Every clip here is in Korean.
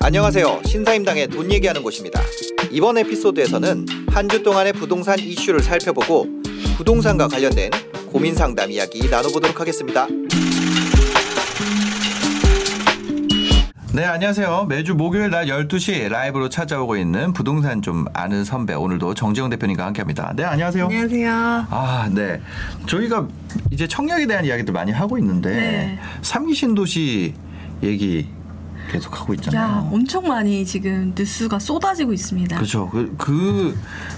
안녕하세요. 신사임당의 돈 얘기하는 곳입니다. 이번 에피소드에서는 한 주 동안의 부동산 이슈를 살펴보고 부동산과 관련된 고민 상담 이야기 나눠보도록 하겠습니다. 네, 안녕하세요. 매주 목요일 낮 12시 라이브로 찾아오고 있는 부동산 좀 아는 선배. 오늘도 정재영 대표님과 함께 합니다. 네, 안녕하세요. 안녕하세요. 아, 네. 저희가 이제 청약에 대한 이야기도 많이 하고 있는데 네. 삼기 신도시 얘기 계속 하고 있잖아요. 야, 엄청 많이 지금 뉴스가 쏟아지고 있습니다. 그렇죠. 그, 그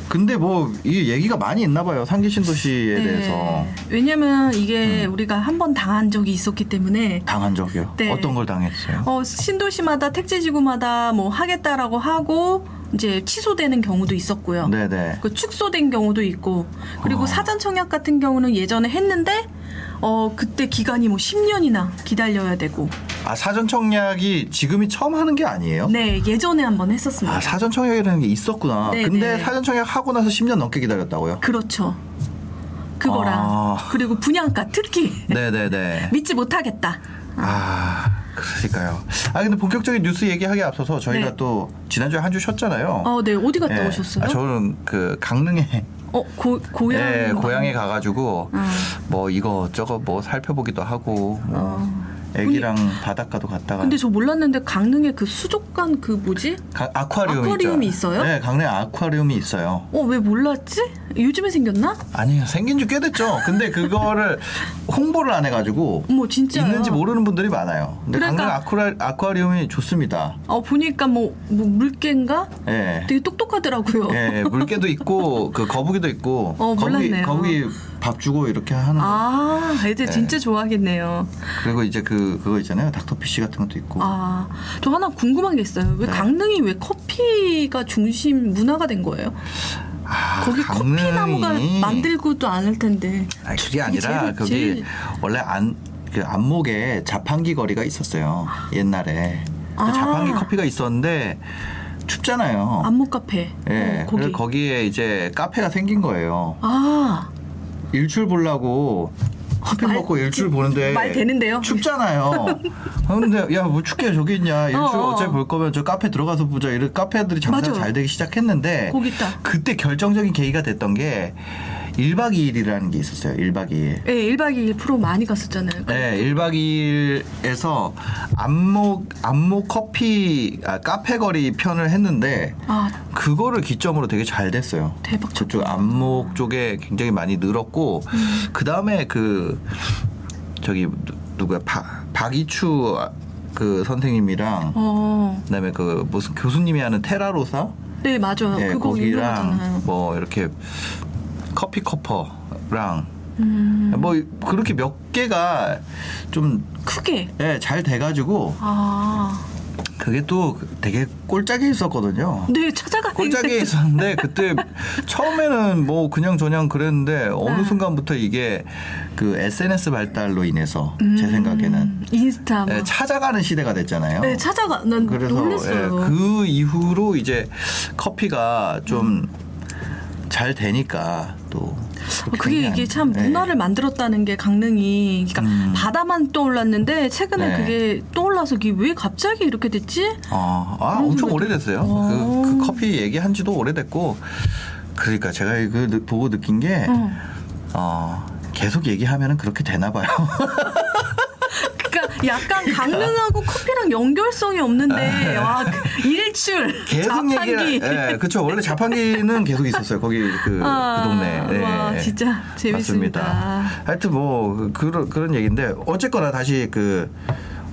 근데 뭐 이 얘기가 많이 있나 봐요. 상기 신도시에 대해서 네. 왜냐면 이게 우리가 한 번 당한 적이 있었기 때문에 당한 적이요. 네. 어떤 걸 당했어요? 어, 신도시마다 택지 지구마다 뭐 하겠다라고 하고 이제 취소되는 경우도 있었고요. 네네. 그 축소된 경우도 있고 그리고 어. 사전 청약 같은 경우는 예전에 했는데 어 그때 기간이 뭐 10년이나 기다려야 되고 아 사전 청약이 지금이 처음 하는 게 아니에요? 네 예전에 한번 했었습니다. 아 사전 청약이라는 게 있었구나. 네, 근데 네. 사전 청약 하고 나서 10년 넘게 기다렸다고요? 그렇죠. 그거랑 아. 그리고 분양가 특히 네네네. 믿지 못하겠다. 아 그러니까요. 아 근데 본격적인 뉴스 얘기하기 앞서서 저희가 네. 또 지난주에 한 주 쉬었잖아요. 어, 네 어디 갔다 예. 오셨어요? 아, 저는 그 강릉에 어, 고 고향. 예, 고향에 가 가지고 어. 뭐 이거 저거 뭐 살펴보기도 하고 뭐 어. 애기랑 바닷가도 갔다가 근데 저 몰랐는데 강릉에 그 수족관 그 뭐지? 가- 아쿠아리움 아쿠아리움이 있죠. 있어요? 네, 강릉에 아쿠아리움이 있어요. 어 왜 몰랐지? 요즘에 생겼나? 아니요, 생긴 지 꽤 됐죠. 근데 그거를 홍보를 안 해가지고 어머 진짜 있는지 모르는 분들이 많아요. 근데 그러니까- 강릉 아쿠아, 아쿠아리움이 좋습니다. 어 보니까 뭐, 뭐 물개인가? 예. 되게 똑똑하더라고요. 예, 물개도 있고 그 거북이도 있고 어, 거북이 몰랐네요. 거북이 밥 주고 이렇게 하는 거. 아 애들 네. 진짜 좋아하겠네요. 그리고 이제 그 그거 있잖아요. 닥터피쉬 같은 것도 있고. 아저 하나 궁금한 게 있어요. 왜 네. 강릉이 왜 커피가 중심 문화가 된 거예요? 아, 거기 커피 나무가 강릉이- 만들고도 않을 텐데. 아니 그게 아니라 제일- 거기 제일- 원래 안 그 안목에 자판기 거리가 있었어요 옛날에 그 아. 자판기 커피가 있었는데 춥잖아요. 안목 카페. 예, 어, 거기. 거기에 이제 카페가 생긴 거예요. 아 일출 보려고 커피 말- 먹고 일출 보는데 말 되는데요? 춥잖아요. 근데 야 뭐 춥게 저기 있냐 일출 어, 어. 어, 차피 볼 거면 저 카페 들어가서 보자 이런 카페들이 장사. 잘 되기 시작했는데. 그때 결정적인 계기가 됐던 게 1박 2일이라는 게 있었어요. 1박 2일. 예, 1박 2일 프로 많이 갔었잖아요. 네, 1박 2일에서 안목 안목 커피 아, 카페 거리 편을 했는데 아 그거를 기점으로 되게 잘 됐어요. 대박 저쪽 안목 쪽에 굉장히 많이 늘었고 음. 그 다음에 그 저기 누- 누구야 박 박이추 그 선생님이랑 어. 그다음에 그 무슨 교수님이 하는 테라로사 네 맞아요. 예, 그거 거기랑 유명하잖아요. 뭐 이렇게 커피 커퍼랑 음, 뭐 그렇게 몇 개가 좀 크게. 예, 잘 돼가지고 아, 그게 또 되게 꼴짝이 있었거든요. 네 찾아가. 꼴짝이 있었는데 그때 처음에는 뭐 그냥 저냥 그랬는데 어느 아. 순간부터 이게 그 SNS 발달로 인해서 음. 제 생각에는 인스타 뭐. 예, 찾아가는 시대가 됐잖아요. 네 찾아가. 난 그래서 놀랐어요. 예, 그 이후로 이제 커피가 좀 잘 되니까 또 어, 그게 이게 참 예. 문화를 만들었다는 게 강릉이 그러니까 음. 바다만 떠올랐는데 최근에 네. 그게 떠올라서 이게 왜 갑자기 이렇게 됐지? 아, 아 엄청 오래됐어요. 어. 그, 그 커피 얘기한 지도 오래됐고 그러니까 제가 이거 느- 보고 느낀 게 어. 어, 계속 얘기하면은 그렇게 되나 봐요. 그러니까 약간 강릉하고 커피랑 연결성이 없는데 와 그 일출 아. 계속 자판기 얘기를 예, 그렇죠. 원래 자판기는 계속 있었어요. 거기 그, 아, 그 동네. 예, 와 예. 진짜 재밌습니다. 맞습니다. 하여튼 뭐 그- 그런 그런 얘기인데 어쨌거나 다시 그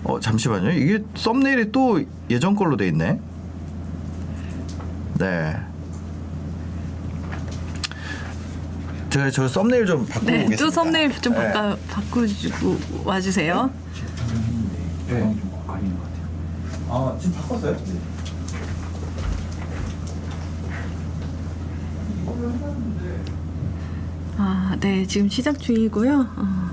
어, 잠시만요. 이게 썸네일이 또 예전 걸로 돼 있네. 네. 제가 저 썸네일 좀 바꾸고 네. 또 썸네일 좀 네. 바꿔 바꿔주고 와주세요. 네. 아닌 것 같아요. 아 지금 바꿨어요? 아, 네, 지금 시작 중이고요. 어,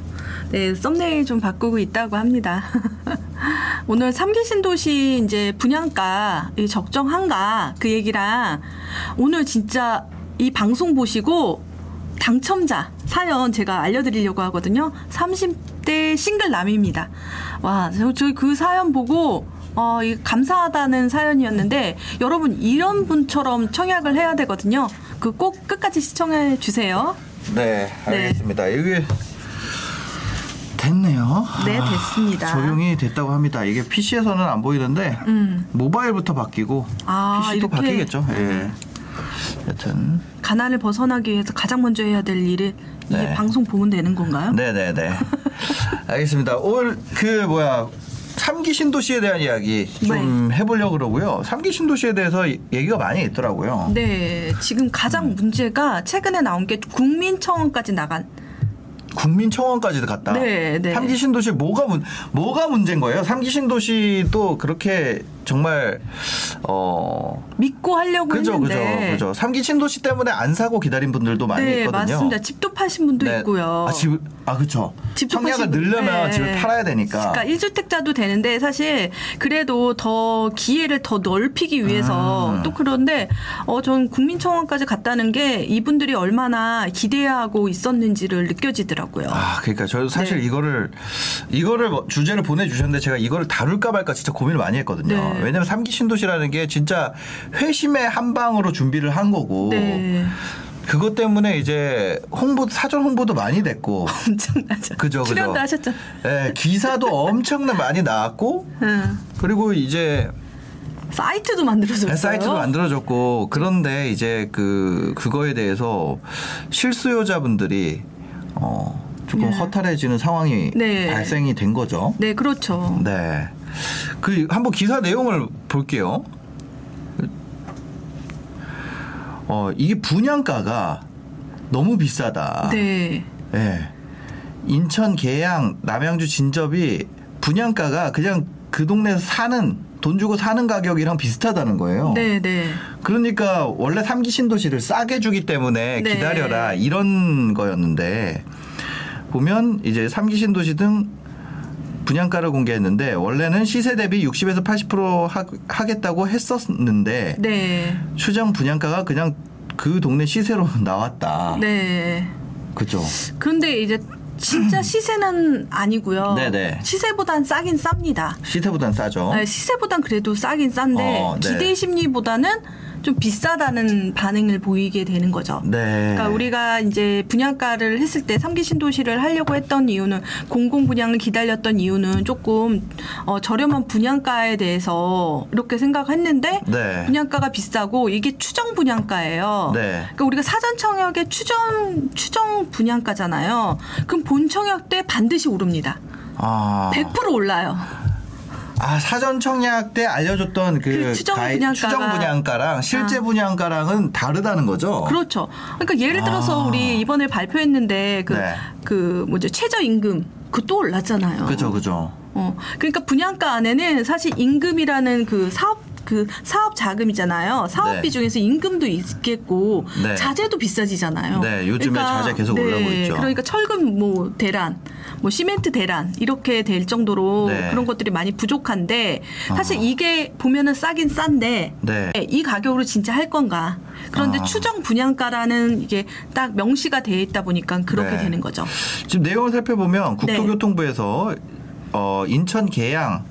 네, 썸네일 좀 바꾸고 있다고 합니다. 오늘 삼기 신도시 이제 분양가 이 적정한가 그 얘기랑 오늘 진짜 이 방송 보시고 당첨자 사연 제가 알려드리려고 하거든요. 30대 싱글 남입니다. 와, 저- 저희 그 사연 보고 어, 이 감사하다는 사연이었는데 여러분 이런 분처럼 청약을 해야 되거든요. 그 꼭 끝까지 시청해 주세요. 네, 알겠습니다. 이게 됐네요. 네, 아, 됐습니다. 적용이 됐다고 합니다. 이게 PC에서는 안 보이는데 음. 모바일부터 바뀌고 아, PC도? 바뀌겠죠. 예. 여튼 가난을 벗어나기 위해서 가장 먼저 해야 될 일이 이게 네. 방송 보면 되는 건가요? 네네네. 알겠습니다. 오늘 그 뭐야 삼기 신도시에 대한 이야기 좀 네. 해보려고 그러고요. 삼기 신도시에 대해서 이- 얘기가 많이 있더라고요. 네, 지금 가장 음. 문제가 최근에 나온 게 국민청원까지 나간. 국민청원까지도 갔다. 네, 네. 삼기 신도시 뭐가 문 뭐가 문제인 거예요? 삼기 신도시도 그렇게 정말 어 믿고 하려고 그죠 그죠 했는데. 그죠. 삼기 신도시 때문에 안 사고 기다린 분들도 많이 네, 있거든요. 맞습니다. 집도 파신 분도 네. 있고요. 아, 집, 아, 그쵸. 집도 청약을 늘려면 네. 집을 팔아야 되니까. 그러니까 1주택자도 되는데 사실 그래도 더 기회를 더 넓히기 위해서 음. 또 그런데 어, 전 국민청원까지 갔다는 게 이분들이 얼마나 기대하고 있었는지를 느껴지더라고요. 아, 그러니까 저도 사실 네. 이거를 이거를 뭐 주제를 보내주셨는데 제가 이거를 다룰까 말까 진짜 고민을 많이 했거든요. 네. 왜냐면 삼기 신도시라는 게 진짜 회심의 한 방으로 준비를 한 거고 네. 그것 때문에 이제 홍보 사전 홍보도 많이 됐고 엄청나죠. 그죠, 그죠. 출연도 하셨죠. 예, 기사도 엄청나 많이 나왔고 응. 그리고 이제 사이트도 만들어졌어요. 사이트도 만들어졌고 그런데 이제 그 그거에 대해서 실수요자분들이 어 조금 네. 허탈해지는 상황이 네. 발생이 된 거죠. 네, 그렇죠. 네. 그 한번 기사 내용을 볼게요. 어, 이게 분양가가 너무 비싸다. 네. 예. 인천 계양 남양주 진접이 분양가가 그냥 그 동네에서 사는 돈 주고 사는 가격이랑 비슷하다는 거예요. 네, 네. 그러니까 원래 삼기 신도시를 싸게 주기 때문에 네. 기다려라 이런 거였는데 보면 이제 삼기 신도시 등 분양가를 공개했는데 원래는 시세 대비 60에서 80% 하, 하겠다고 했었는데 네. 추정 분양가가 그냥 그 동네 시세로 나왔다. 네. 그죠? 그런데 이제 진짜 시세는 아니고요. 네네. 시세보단 싸긴 쌉니다. 시세보단 싸죠. 네, 시세보단 그래도 싸긴 싼데 어, 네. 기대 심리보다는 좀 비싸다는 반응을 보이게 되는 거죠. 네. 그러니까 우리가 이제 분양가를 했을 때 삼기 신도시를 하려고 했던 이유는 공공 분양을 기다렸던 이유는 조금 어, 저렴한 분양가에 대해서 이렇게 생각했는데 네. 분양가가 비싸고 이게 추정 분양가예요. 네. 그러니까 우리가 사전 청약의 추정 추정 분양가잖아요. 그럼 본 청약 때 반드시 오릅니다. 아. 100% 올라요. 아 사전 청약 때 알려줬던 그, 그 추정 가이- 분양가가- 추정 분양가랑 실제 아. 분양가랑은 다르다는 거죠. 그렇죠. 그러니까 예를 들어서 아. 우리 이번에 발표했는데 그, 네. 그 뭐죠 최저 임금 그 또 올랐잖아요. 그죠, 그죠. 어, 그러니까 분양가 안에는 사실 임금이라는 그 사업 그 사업 자금이잖아요. 사업비 네. 중에서 임금도 있겠고 네. 자재도 비싸지잖아요. 네, 요즘에 자재 계속 올라오고 있죠. 그러니까 철근 뭐 대란, 뭐 시멘트 대란 이렇게 될 정도로 네. 그런 것들이 많이 부족한데 사실 아. 이게 보면은 싸긴 싼데 네. 이 가격으로 진짜 할 건가? 그런데 아. 추정 분양가라는 이게 딱 명시가 돼 있다 보니까 그렇게 네. 되는 거죠. 지금 내용을 살펴보면 네. 국토교통부에서 어, 인천 계양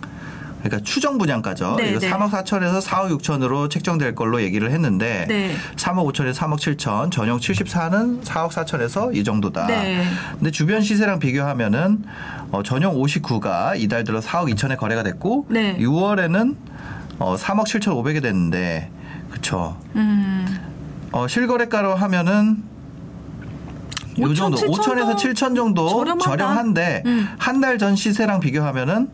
그러니까 추정 분양가죠. 네, 이거 네. 3억 4천에서 4억 6천으로 책정될 걸로 얘기를 했는데 네. 3억 5천에서 3억 7천, 전용 74는 4억 4천에서 이 정도다. 네. 근데 주변 시세랑 비교하면은 어, 전용 59가 이달 들어 4억 2천에 거래가 됐고 네. 6월에는 어, 3억 7천 5백에 됐는데 그쵸. 음. 어, 실거래가로 하면은 요 5천, 정도 7천 5천에서 7천 정도 저렴하다. 저렴한데 음. 한달 전 시세랑 비교하면은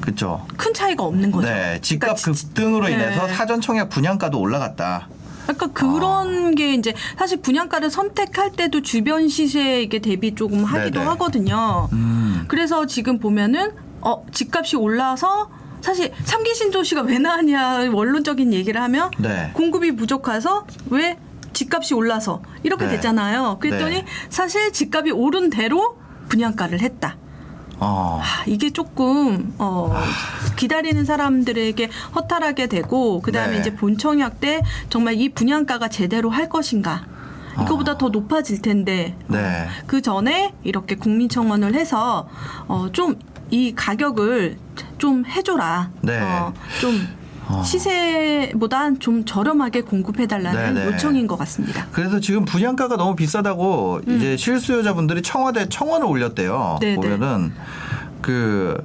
그쵸. 큰 차이가 없는 거죠. 네, 집값 그러니까 지- 급등으로 네. 인해서 사전 청약 분양가도 올라갔다. 그러니까 그런 아. 게 이제 사실 분양가를 선택할 때도 주변 시세에 이게 대비 조금 하기도 네네. 하거든요. 음. 그래서 지금 보면은 어 집값이 올라서 사실 삼기 신도시가 왜 나왔냐 원론적인 얘기를 하면 네. 공급이 부족해서 왜 집값이 올라서 이렇게 네. 됐잖아요. 그랬더니 네. 사실 집값이 오른 대로 분양가를 했다. 어. 아, 이게 조금 어, 기다리는 사람들에게 허탈하게 되고 그다음에 네. 이제 본청약 때 정말 이 분양가가 제대로 할 것인가 이거보다 더 높아질 텐데 네. 그 전에 이렇게 국민청원을 해서 어, 좀 이 가격을 좀 해줘라. 네. 어, 좀 어. 시세보다 좀 저렴하게 공급해달라는 네, 네. 요청인 것 같습니다. 그래서 지금 분양가가 너무 비싸다고 이제 실수요자분들이 청와대 청원을 올렸대요. 음. 네, 보면은 그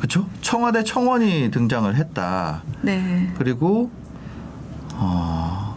그쵸? 청와대 청원이 등장을 했다. 네. 그리고 어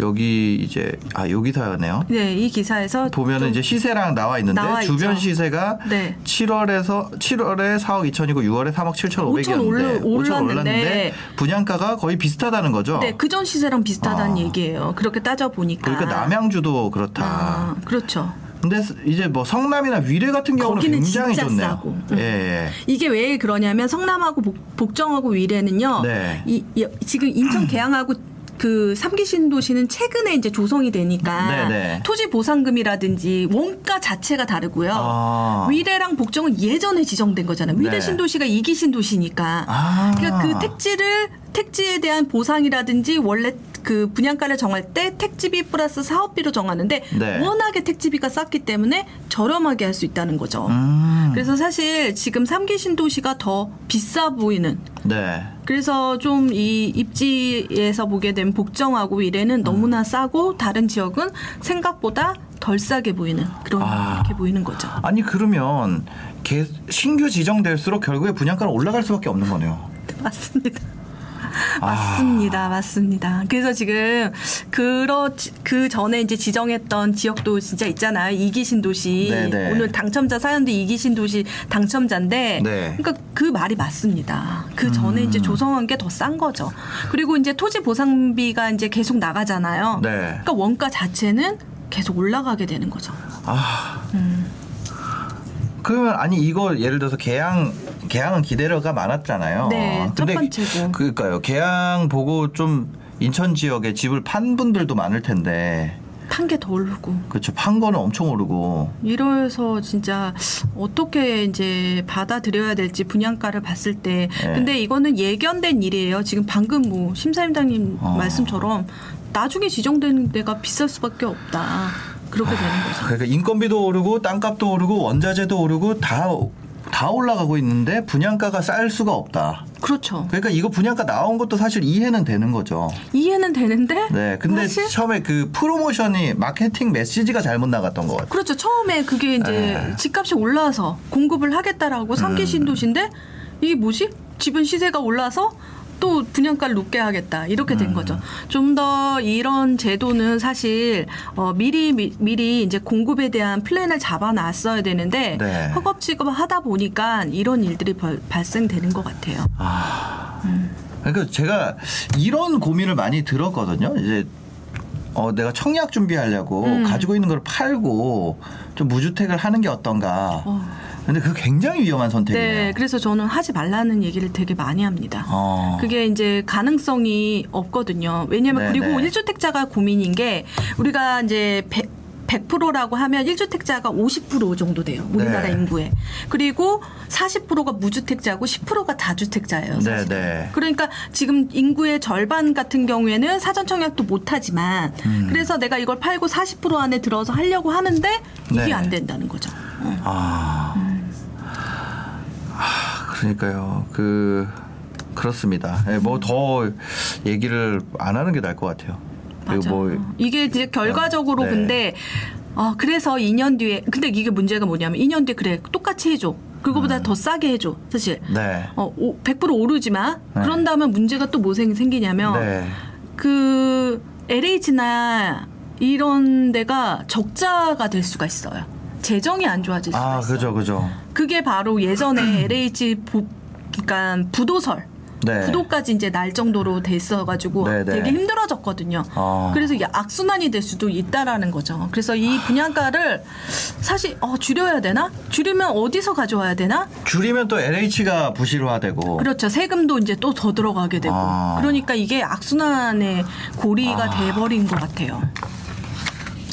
여기 이제 아 여기 사네요. 네, 이 기사에서 보면은 좀- 이제 시세랑 나와 있는데 나와 있죠. 주변 시세가 네. 7월에서 7월에 4억 2천이고 6월에 3억 7천 5천 올라- 5백이었는데 올랐는데 분양가가 거의 비슷하다는 거죠. 네, 그전 시세랑 비슷하다는 아. 얘기예요. 그렇게 따져 보니까. 그러니까 남양주도 그렇다. 아, 그렇죠. 근데 이제 뭐 성남이나 위례 같은 경우는 굉장히 좋네요. 싸고. 예, 응. 예. 이게 왜 그러냐면 성남하고 복, 복정하고 위례는요. 네. 이, 이- 지금 인천 계양하고 그 삼기 신도시는 최근에 이제 조성이 되니까 네, 네. 토지 보상금이라든지 원가 자체가 다르고요. 아. 위례랑 복정은 예전에 지정된 거잖아요. 위례 네. 신도시가 이기 신도시니까. 아. 그러니까 그 택지를 택지에 대한 보상이라든지 원래 그 분양가를 정할 때 택지비 플러스 사업비로 정하는데 네. 워낙에 택지비가 쌌기 때문에 저렴하게 할 수 있다는 거죠. 음. 그래서 사실 지금 삼기 신도시가 더 비싸 보이는 네. 그래서 좀 이 입지에서 보게 되면 복정하고 이래는 음. 너무나 싸고 다른 지역은 생각보다 덜 싸게 보이는 그런 아. 게 보이는 거죠. 아니 그러면 개- 신규 지정될수록 결국에 분양가는 올라갈 수밖에 없는 거네요. 맞습니다. 아. 맞습니다. 맞습니다. 그래서 지금 그러 그 전에 이제 지정했던 지역도 진짜 있잖아요. 이기신 도시. 네네. 오늘 당첨자 사연도 이기신 도시 당첨자인데 네. 그러니까 그 말이 맞습니다. 그 전에 음. 이제 조성한 게 더 싼 거죠. 그리고 이제 토지 보상비가 이제 계속 나가잖아요. 네. 그러니까 원가 자체는 계속 올라가게 되는 거죠. 아. 음. 그러면 아니 이거 예를 들어서 개항 개항은 기대료가 많았잖아요. 네, 첫 번째고. 그러니까요. 개항 보고 좀 인천 지역에 집을 판 분들도 많을 텐데. 판게더 오르고. 그렇죠. 판 거는 엄청 오르고. 이래서 진짜 어떻게 이제 받아들여야 될지 분양가를 봤을 때 네. 근데 이거는 예견된 일이에요. 지금 방금 뭐 심사임당님 어. 말씀처럼 나중에 지정되는 데가 비쌀 수밖에 없다. 그렇게 되는 거죠. 그러니까 인건비도 오르고 땅값도 오르고 원자재도 오르고 다 다 올라가고 있는데 분양가가 쌀 수가 없다. 그렇죠. 그러니까 이거 분양가 나온 것도 사실 이해는 되는 거죠. 이해는 되는데 네. 근데 사실 처음에 그 프로모션이 마케팅 메시지가 잘못 나갔던 것 같아요. 그렇죠. 처음에 그게 이제 네. 집값이 올라서 공급을 하겠다라고 삼기 음. 신도시인데 이게 뭐지? 집은 시세가 올라서 또 분양가를 높게 하겠다 이렇게 된 음. 거죠. 좀 더 이런 제도는 사실 어, 미리 미, 미리 이제 공급에 대한 플랜을 잡아놨어야 되는데 네. 허겁지겁 하다 보니까 이런 일들이 벌- 발생되는 것 같아요. 그러니까 제가 이런 고민을 많이 들었거든요. 이제 어 내가 청약 준비하려고 음. 가지고 있는 걸 팔고 좀 무주택을 하는 게 어떤가. 어. 근데 그거 굉장히 위험한 선택이에요. 네, 그래서 저는 하지 말라는 얘기를 되게 많이 합니다. 어. 그게 이제 가능성이 없거든요. 왜냐면 네, 그리고 네. 1주택자가 고민인 게 우리가 이제 100, 100%라고 하면 1주택자가 50% 정도 돼요. 우리나라 네. 인구에. 그리고 40%가 무주택자고 10%가 다주택자예요. 사실. 네, 네. 그러니까 지금 인구의 절반 같은 경우에는 사전 청약도 못 하지만 음. 그래서 내가 이걸 팔고 40% 안에 들어서 하려고 하는데 이게 네. 안 된다는 거죠. 어. 아. 아, 그러니까요. 그 그렇습니다. 뭐더 얘기를 안 하는 게 나을 것 같아요. 맞아. 뭐 이게 이제 결과적으로 네. 근데 어 그래서 2년 뒤에 근데 이게 문제가 뭐냐면 2년 뒤에 그래 똑같이 해줘. 그거보다 더 싸게 해줘. 사실. 음. 네. 어, 오- 100% 오르지만 네. 그런 다음에 문제가 또 뭐 생기냐면 네. 그 LH나 이런 데가 적자가 될 수가 있어요. 재정이 안 좋아질 수가 아, 있어요. 그죠, 그죠. 그게 바로 예전에 LH 보, 그러니까 부도설 네. 부도까지 이제 날 정도로 됐어가지고 네, 네. 되게 힘들어졌거든요. 아. 그래서 이게 악순환이 될 수도 있다라는 거죠. 그래서 이 분양가를 사실 어, 줄여야 되나? 줄이면 어디서 가져와야 되나? 줄이면 또 LH가 부실화되고. 그렇죠. 세금도 이제 또 더 들어가게 되고. 아. 그러니까 이게 악순환의 고리가 아. 돼버린 것 같아요.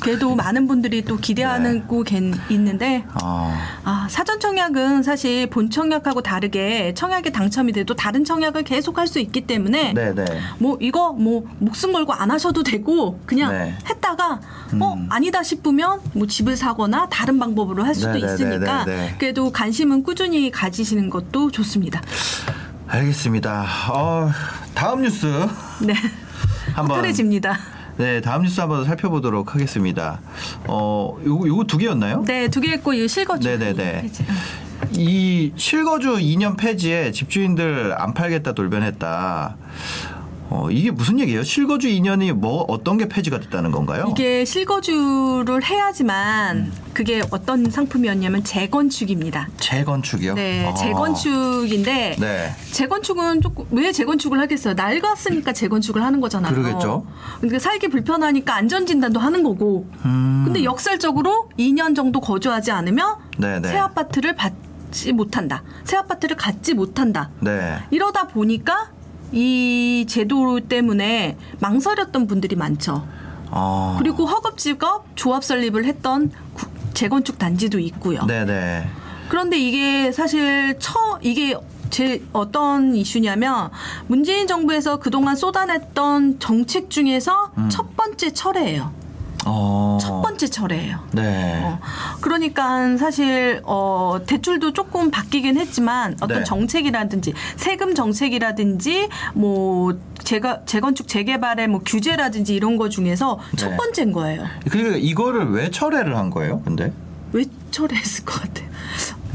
그래도 많은 분들이 또 기대하고 계- 있는데 어, 아, 사전 청약은 사실 본 청약하고 다르게 청약에 당첨이 돼도 다른 청약을 계속 할 수 있기 때문에 네, 네. 뭐 이거 뭐 목숨 걸고 안 하셔도 되고 그냥 네. 했다가 어 아니다 싶으면 뭐 집을 사거나 다른 방법으로 할 수도 네, 네, 네, 있으니까 네, 네. 그래도 관심은 꾸준히 가지시는 것도 좋습니다. 알겠습니다. 어, 다음 뉴스 네. 한번 허탈해집니다. 네, 다음 뉴스 한번 살펴보도록 하겠습니다. 어, 요거 요거 두 개였나요? 네, 두개 했고 이거 실거주. 네네네. 이 실거주 2년 폐지에 집주인들 안 팔겠다 돌변했다. 어, 이게 무슨 얘기예요? 실거주 2년이 뭐 어떤 게 폐지가 됐다는 건가요? 이게 실거주를 해야지만 그게 어떤 상품이었냐면 재건축입니다. 재건축이요? 네, 아. 재건축인데 네. 재건축은 조금 왜 재건축을 하겠어요? 낡았으니까 재건축을 하는 거잖아요. 그러겠죠. 그러니까 살기 불편하니까 안전 진단도 하는 거고. 음. 근데 역설적으로 2년 정도 거주하지 않으면 네네. 새 아파트를 받지 못한다. 새 아파트를 갖지 못한다. 네. 이러다 보니까 이 제도 때문에 망설였던 분들이 많죠. 어. 그리고 허겁지겁 조합 설립을 했던 구- 재건축 단지도 있고요. 네네. 그런데 이게 사실 처 이게 제 어떤 이슈냐면 문재인 정부에서 그동안 쏟아냈던 정책 중에서 첫 번째 철회예요. 어. 첫 번째 철회예요. 네. 어, 그러니까 사실 어, 대출도 조금 바뀌긴 했지만 어떤 네. 정책이라든지 세금 정책이라든지 뭐 재가, 재건축 재개발의 뭐 규제라든지 이런 거 중에서 첫 네. 번째인 거예요. 그러니까 이거를 왜 철회를 한 거예요? 근데 왜 철회했을 것 같아요?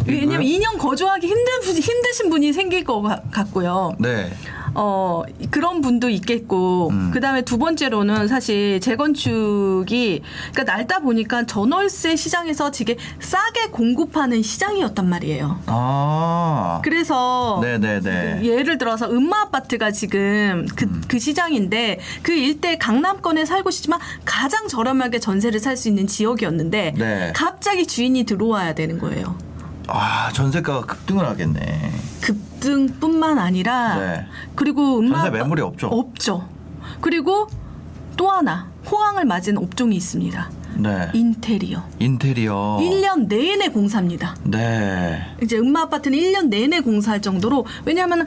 왜냐면 2년 거주하기 힘든 분- 힘드신 분이 생길 것 같- 같고요. 네. 어 그런 분도 있겠고 음. 그 다음에 두 번째로는 사실 재건축이 그러니까 날다 보니까 전월세 시장에서 되게 싸게 공급하는 시장이었단 말이에요. 아. 그래서 네네네. 예를 들어서 음마 아파트가 지금 그, 음. 그 시장인데 그 일대 강남권에 살고 싶지만 가장 저렴하게 전세를 살 수 있는 지역이었는데 네. 갑자기 주인이 들어와야 되는 거예요. 아, 전세가가 급등을 하겠네. 급 등뿐만 아니라 네. 그리고 음마 전세 매물이 없죠? 없죠. 그리고 또 하나 호황을 맞은 업종이 있습니다. 네. 인테리어. 인테리어. 1년 내내 공사입니다. 네. 이제 음마 아파트는 1년 내내 공사할 정도로 왜냐하면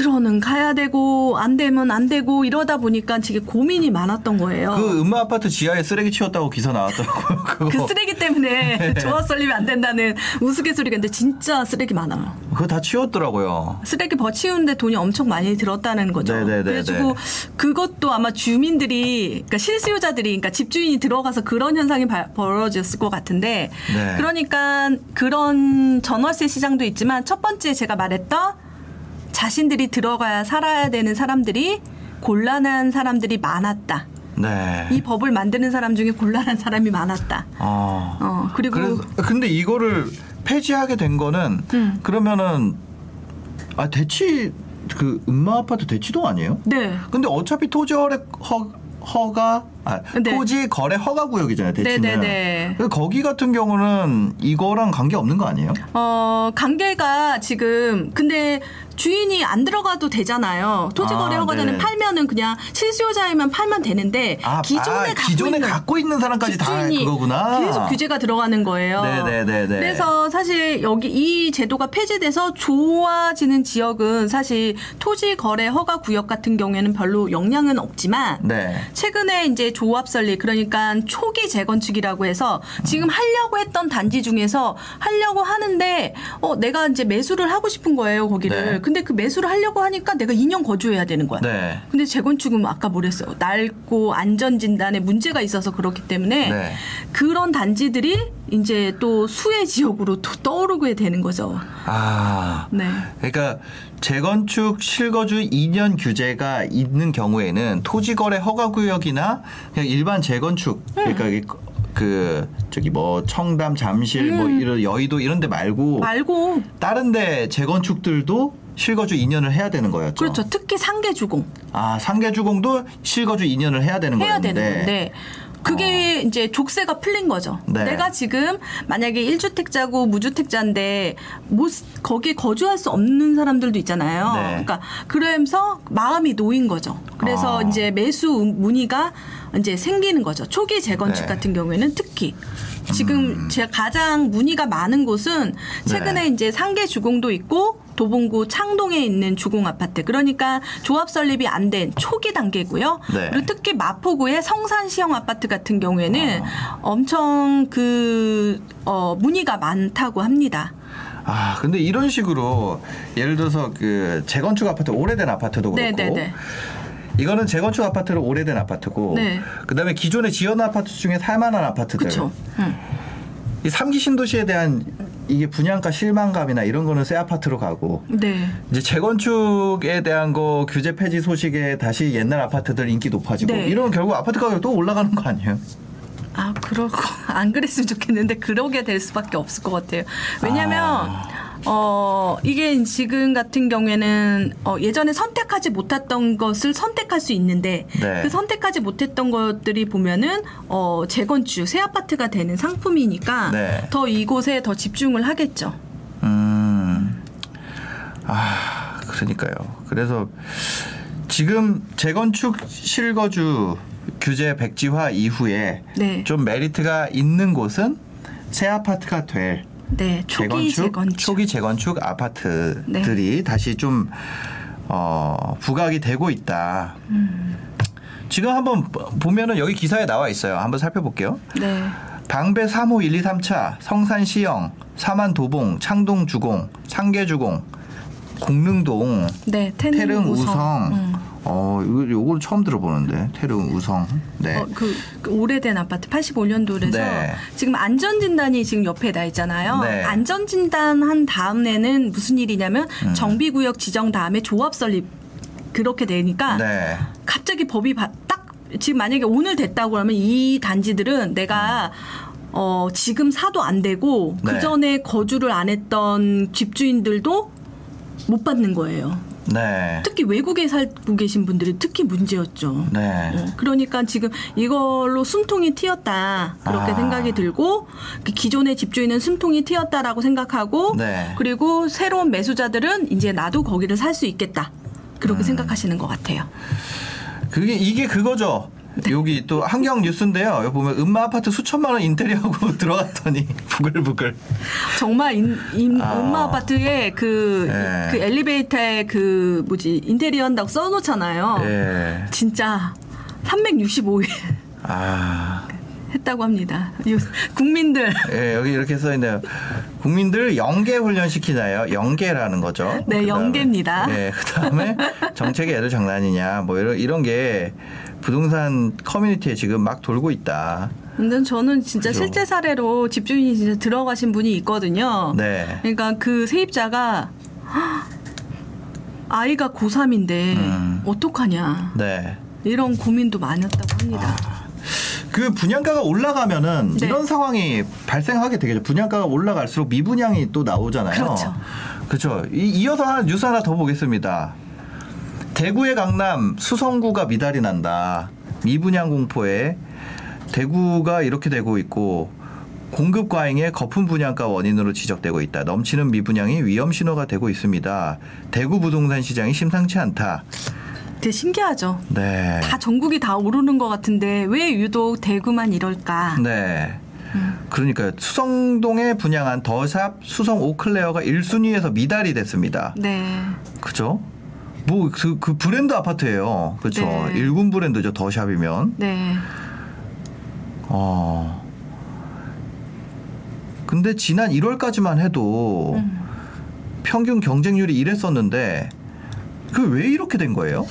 들어는 가야 되고 안 되면 안 되고 이러다 보니까 되게 고민이 많았던 거예요. 그 음마 아파트 지하에 쓰레기 치웠다고 기사 나왔더라고요. 그 쓰레기 때문에 조합 설립이 안 된다는 우스갯소리가 있는데 진짜 쓰레기 많아요. 그거 다 치웠더라고요. 쓰레기 버치우는데 돈이 엄청 많이 들었다는 거죠. 네네네네. 그래가지고 그것도 아마 주민들이, 그러니까 실수요자들이, 그러니까 집주인이 들어가서 그런 현상이 바- 벌어졌을 것 같은데, 네. 그러니까 그런 전월세 시장도 있지만 첫 번째 제가 말했던 자신들이 들어가야 살아야 되는 사람들이 곤란한 사람들이 많았다. 네. 이 법을 만드는 사람 중에 곤란한 사람이 많았다. 어. 어 그리고 그래서 근데 이거를 폐지하게 된 거는 음. 그러면은 아 대치 그 음마 아파트 대치도 아니에요? 네. 근데 어차피 토지 거래 허, 허가 아, 네. 토지 거래 허가 구역이잖아요. 대치는. 네네네. 그래서 거기 같은 경우는 이거랑 관계 없는 거 아니에요? 어, 관계가 지금, 근데 주인이 안 들어가도 되잖아요. 토지 거래 아, 허가자는 네네. 팔면은 그냥 실수요자에만 팔면 되는데 아, 기존에 아, 갖고 기존에 있는 갖고 있는 사람까지 다 그거구나. 계속 규제가 들어가는 거예요. 네네네네. 그래서 사실 여기 이 제도가 폐지돼서 좋아지는 지역은 사실 토지 거래 허가 구역 같은 경우에는 별로 영향은 없지만 네. 최근에 이제 조합 설립 그러니까 초기 재건축이라고 해서 지금 하려고 했던 단지 중에서 하려고 하는데 어 내가 이제 매수를 하고 싶은 거예요 거기를 네. 근데 그 매수를 하려고 하니까 내가 2년 거주해야 되는 거야. 네. 근데 재건축은 아까 뭐랬어요 낡고 안전 진단에 문제가 있어서 그렇기 때문에 네. 그런 단지들이 이제 또 수혜 지역으로 또 떠오르게 되는 거죠. 아. 네. 그러니까 재건축 실거주 2년 규제가 있는 경우에는 토지 거래 허가 구역이나 그냥 일반 재건축 그러니까 이그 저기 뭐 청담 잠실 뭐 이런 여의도 이런 데 말고 말고 다른 데 재건축들도 실거주 2년을 해야 되는 거였죠. 그렇죠. 특히 상계주공 아 상계주공도 실거주 2년을 해야 되는 해야 거였는데 되는 건데 그게 이제 족쇄가 풀린 거죠. 네. 내가 지금 만약에 1주택자고 무주택자인데 못 거기에 거주할 수 없는 사람들도 있잖아요. 네. 그러니까 그러면서 마음이 놓인 거죠. 그래서 아. 이제 매수 문의가 이제 생기는 거죠. 초기 재건축 네. 같은 경우에는 특히 지금 제가 가장 문의가 많은 곳은 최근에 네. 이제 상계 주공도 있고 도봉구 창동에 있는 주공 아파트 그러니까 조합 설립이 안 된 초기 단계고요. 네. 그리고 특히 마포구의 성산 시형 아파트 같은 경우에는 아. 엄청 그 어, 문의가 많다고 합니다. 아, 근데 이런 식으로 예를 들어서 그 재건축 아파트 오래된 아파트도 그렇고 네네네. 이거는 재건축 아파트로 오래된 아파트고 네. 그다음에 기존에 지은 아파트 중에 살만한 아파트들 그렇죠. 음. 이 삼기 신도시에 대한 이게 분양가 실망감이나 이런 거는 새 아파트로 가고 네. 이제 재건축에 대한 거 규제 폐지 소식에 다시 옛날 아파트들 인기 높아지고 네. 이러면 결국 아파트 가격 또 올라가는 거 아니에요? 아, 그러고 안 그랬으면 좋겠는데 그러게 될 수밖에 없을 것 같아요. 왜냐면 아. 어, 이게 지금 같은 경우에는 어, 예전에 선택하지 못했던 것을 선택할 수 있는데 네. 그 선택하지 못했던 것들이 보면은 어, 재건축, 새 아파트가 되는 상품이니까 네. 더 이곳에 더 집중을 하겠죠. 음. 아, 그러니까요. 그래서 지금 재건축 실거주 규제 백지화 이후에 네. 좀 메리트가 있는 곳은 새 아파트가 될 네, 초기 재건축. 초기 재건축 아파트들이 다시 좀 어, 부각이 되고 있다. 음. 지금 한번 보면은 여기 기사에 나와 있어요. 한번 살펴볼게요. 네. 방배 3호 1, 2, 3차, 성산 시영, 사만 도봉, 창동 주공, 상계 주공, 공릉동, 네, 태릉, 태릉 우성. 우성. 음. 어, 이거 요걸 처음 들어보는데. 태릉 우성. 네. 어, 그, 그 오래된 아파트 85년도라서 네. 지금 안전 진단이 지금 옆에 나 있잖아요. 네. 안전 진단 한 다음에는 무슨 일이냐면 음. 정비 구역 지정 다음에 조합 설립 그렇게 되니까 네. 갑자기 법이 바- 딱 지금 만약에 오늘 됐다고 하면 이 단지들은 내가 어, 지금 사도 안 되고 네. 그 전에 거주를 안 했던 집주인들도 못 받는 거예요. 네. 특히 외국에 살고 계신 분들이 특히 문제였죠. 네. 어, 그러니까 지금 이걸로 숨통이 튀었다 그렇게 아. 생각이 들고 그 기존의 집주인은 숨통이 튀었다라고 생각하고 네. 그리고 새로운 매수자들은 이제 나도 거기를 살 수 있겠다 그렇게 음. 생각하시는 것 같아요. 그게 이게 그거죠. 여기 또 한경 뉴스인데요. 여기 보면 은마 아파트 수천만 원 인테리어하고 들어갔더니 부글부글. 정말 인, 인, 아. 은마 아파트에 그, 네. 그 엘리베이터에 그 뭐지 인테리어 한다고 써놓잖아요. 예. 진짜 365일 아. 했다고 합니다. 요- 국민들 예, 여기 이렇게 써 있네요. 국민들 영계 훈련 시키나요? 영계라는 거죠. 네, 그다음에, 영계입니다. 예, 그다음에 정책이 애들 장난이냐 뭐 이런 이런 게 부동산 커뮤니티에 지금 막 돌고 있다. 근데 저는 진짜 그죠. 실제 사례로 집주인이 진짜 들어가신 분이 있거든요. 네. 그러니까 그 세입자가 아이가 고3인데 음. 어떡하냐. 네. 이런 고민도 많았다고 합니다. 그 분양가가 올라가면은 네. 이런 상황이 발생하게 되겠죠. 분양가가 올라갈수록 미분양이 또 나오잖아요. 그렇죠. 그렇죠. 이, 이어서 하나 뉴스 하나 더 보겠습니다. 대구의 강남 수성구가 미달이 난다. 미분양 공포에 대구가 이렇게 되고 있고 공급 과잉의 거품 분양가 원인으로 지적되고 있다. 넘치는 미분양이 위험 신호가 되고 있습니다. 대구 부동산 시장이 심상치 않다. 되게 신기하죠. 네. 다 전국이 다 오르는 것 같은데 왜 유독 대구만 이럴까? 네. 그러니까 수성동에 분양한 더샵 수성 오클레어가 1순위에서 미달이 됐습니다. 네. 그죠? 뭐그 그 브랜드 아파트예요. 그렇죠. 네. 일군 브랜드죠. 더샵이면. 네. 어. 근데 지난 1월까지만 해도 음. 평균 경쟁률이 이랬었는데 그 왜 이렇게 된 거예요?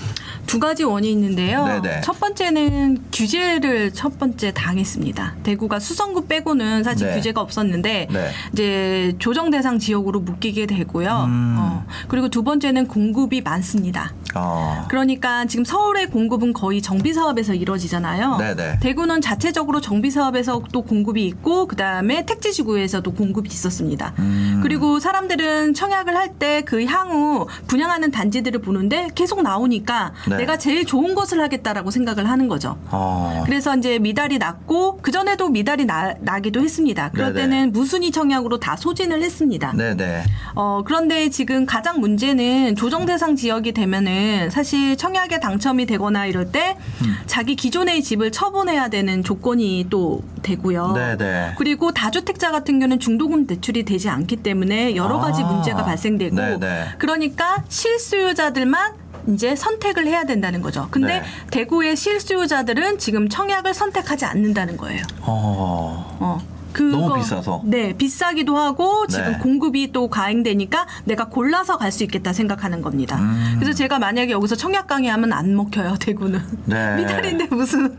두 가지 원인이 있는데요. 네네. 첫 번째는 규제를 첫 번째 당했습니다. 대구가 수성구 빼고는 사실 네. 규제가 없었는데 네. 이제 조정 대상 지역으로 묶이게 되고요. 음. 어, 그리고 두 번째는 공급이 많습니다. 어. 그러니까 지금 서울의 공급은 거의 정비 사업에서 이루어지잖아요. 네네. 대구는 자체적으로 정비 사업에서 또 공급이 있고 그다음에 택지 지구에서도 공급이 있었습니다. 음. 그리고 사람들은 청약을 할 때 그 향후 분양하는 단지들을 보는데 계속 나오니까 네. 네. 내가 제일 좋은 것을 하겠다라고 생각을 하는 거죠. 어. 그래서 이제 미달이 났고 그 전에도 미달이 나, 나기도 했습니다. 그럴 네네. 때는 무순위 청약으로 다 소진을 했습니다. 네네. 어, 그런데 지금 가장 문제는 조정 대상 지역이 되면은 사실 청약에 당첨이 되거나 이럴 때 음. 자기 기존의 집을 처분해야 되는 조건이 또 되고요. 네네. 그리고 다주택자 같은 경우는 중도금 대출이 되지 않기 때문에 여러 가지 아. 문제가 발생되고 네네. 그러니까 실수요자들만 이제 선택을 해야 된다는 거죠. 근데 네. 대구의 실수요자들은 지금 청약을 선택하지 않는다는 거예요. 어. 어. 너무 그거- 비싸서. 네, 비싸기도 하고 지금 네. 공급이 또 가행되니까 내가 골라서 갈 수 있겠다 생각하는 겁니다. 음. 그래서 제가 만약에 여기서 청약 강의하면 안 먹혀요, 대구는. 네. 미달인데 무슨.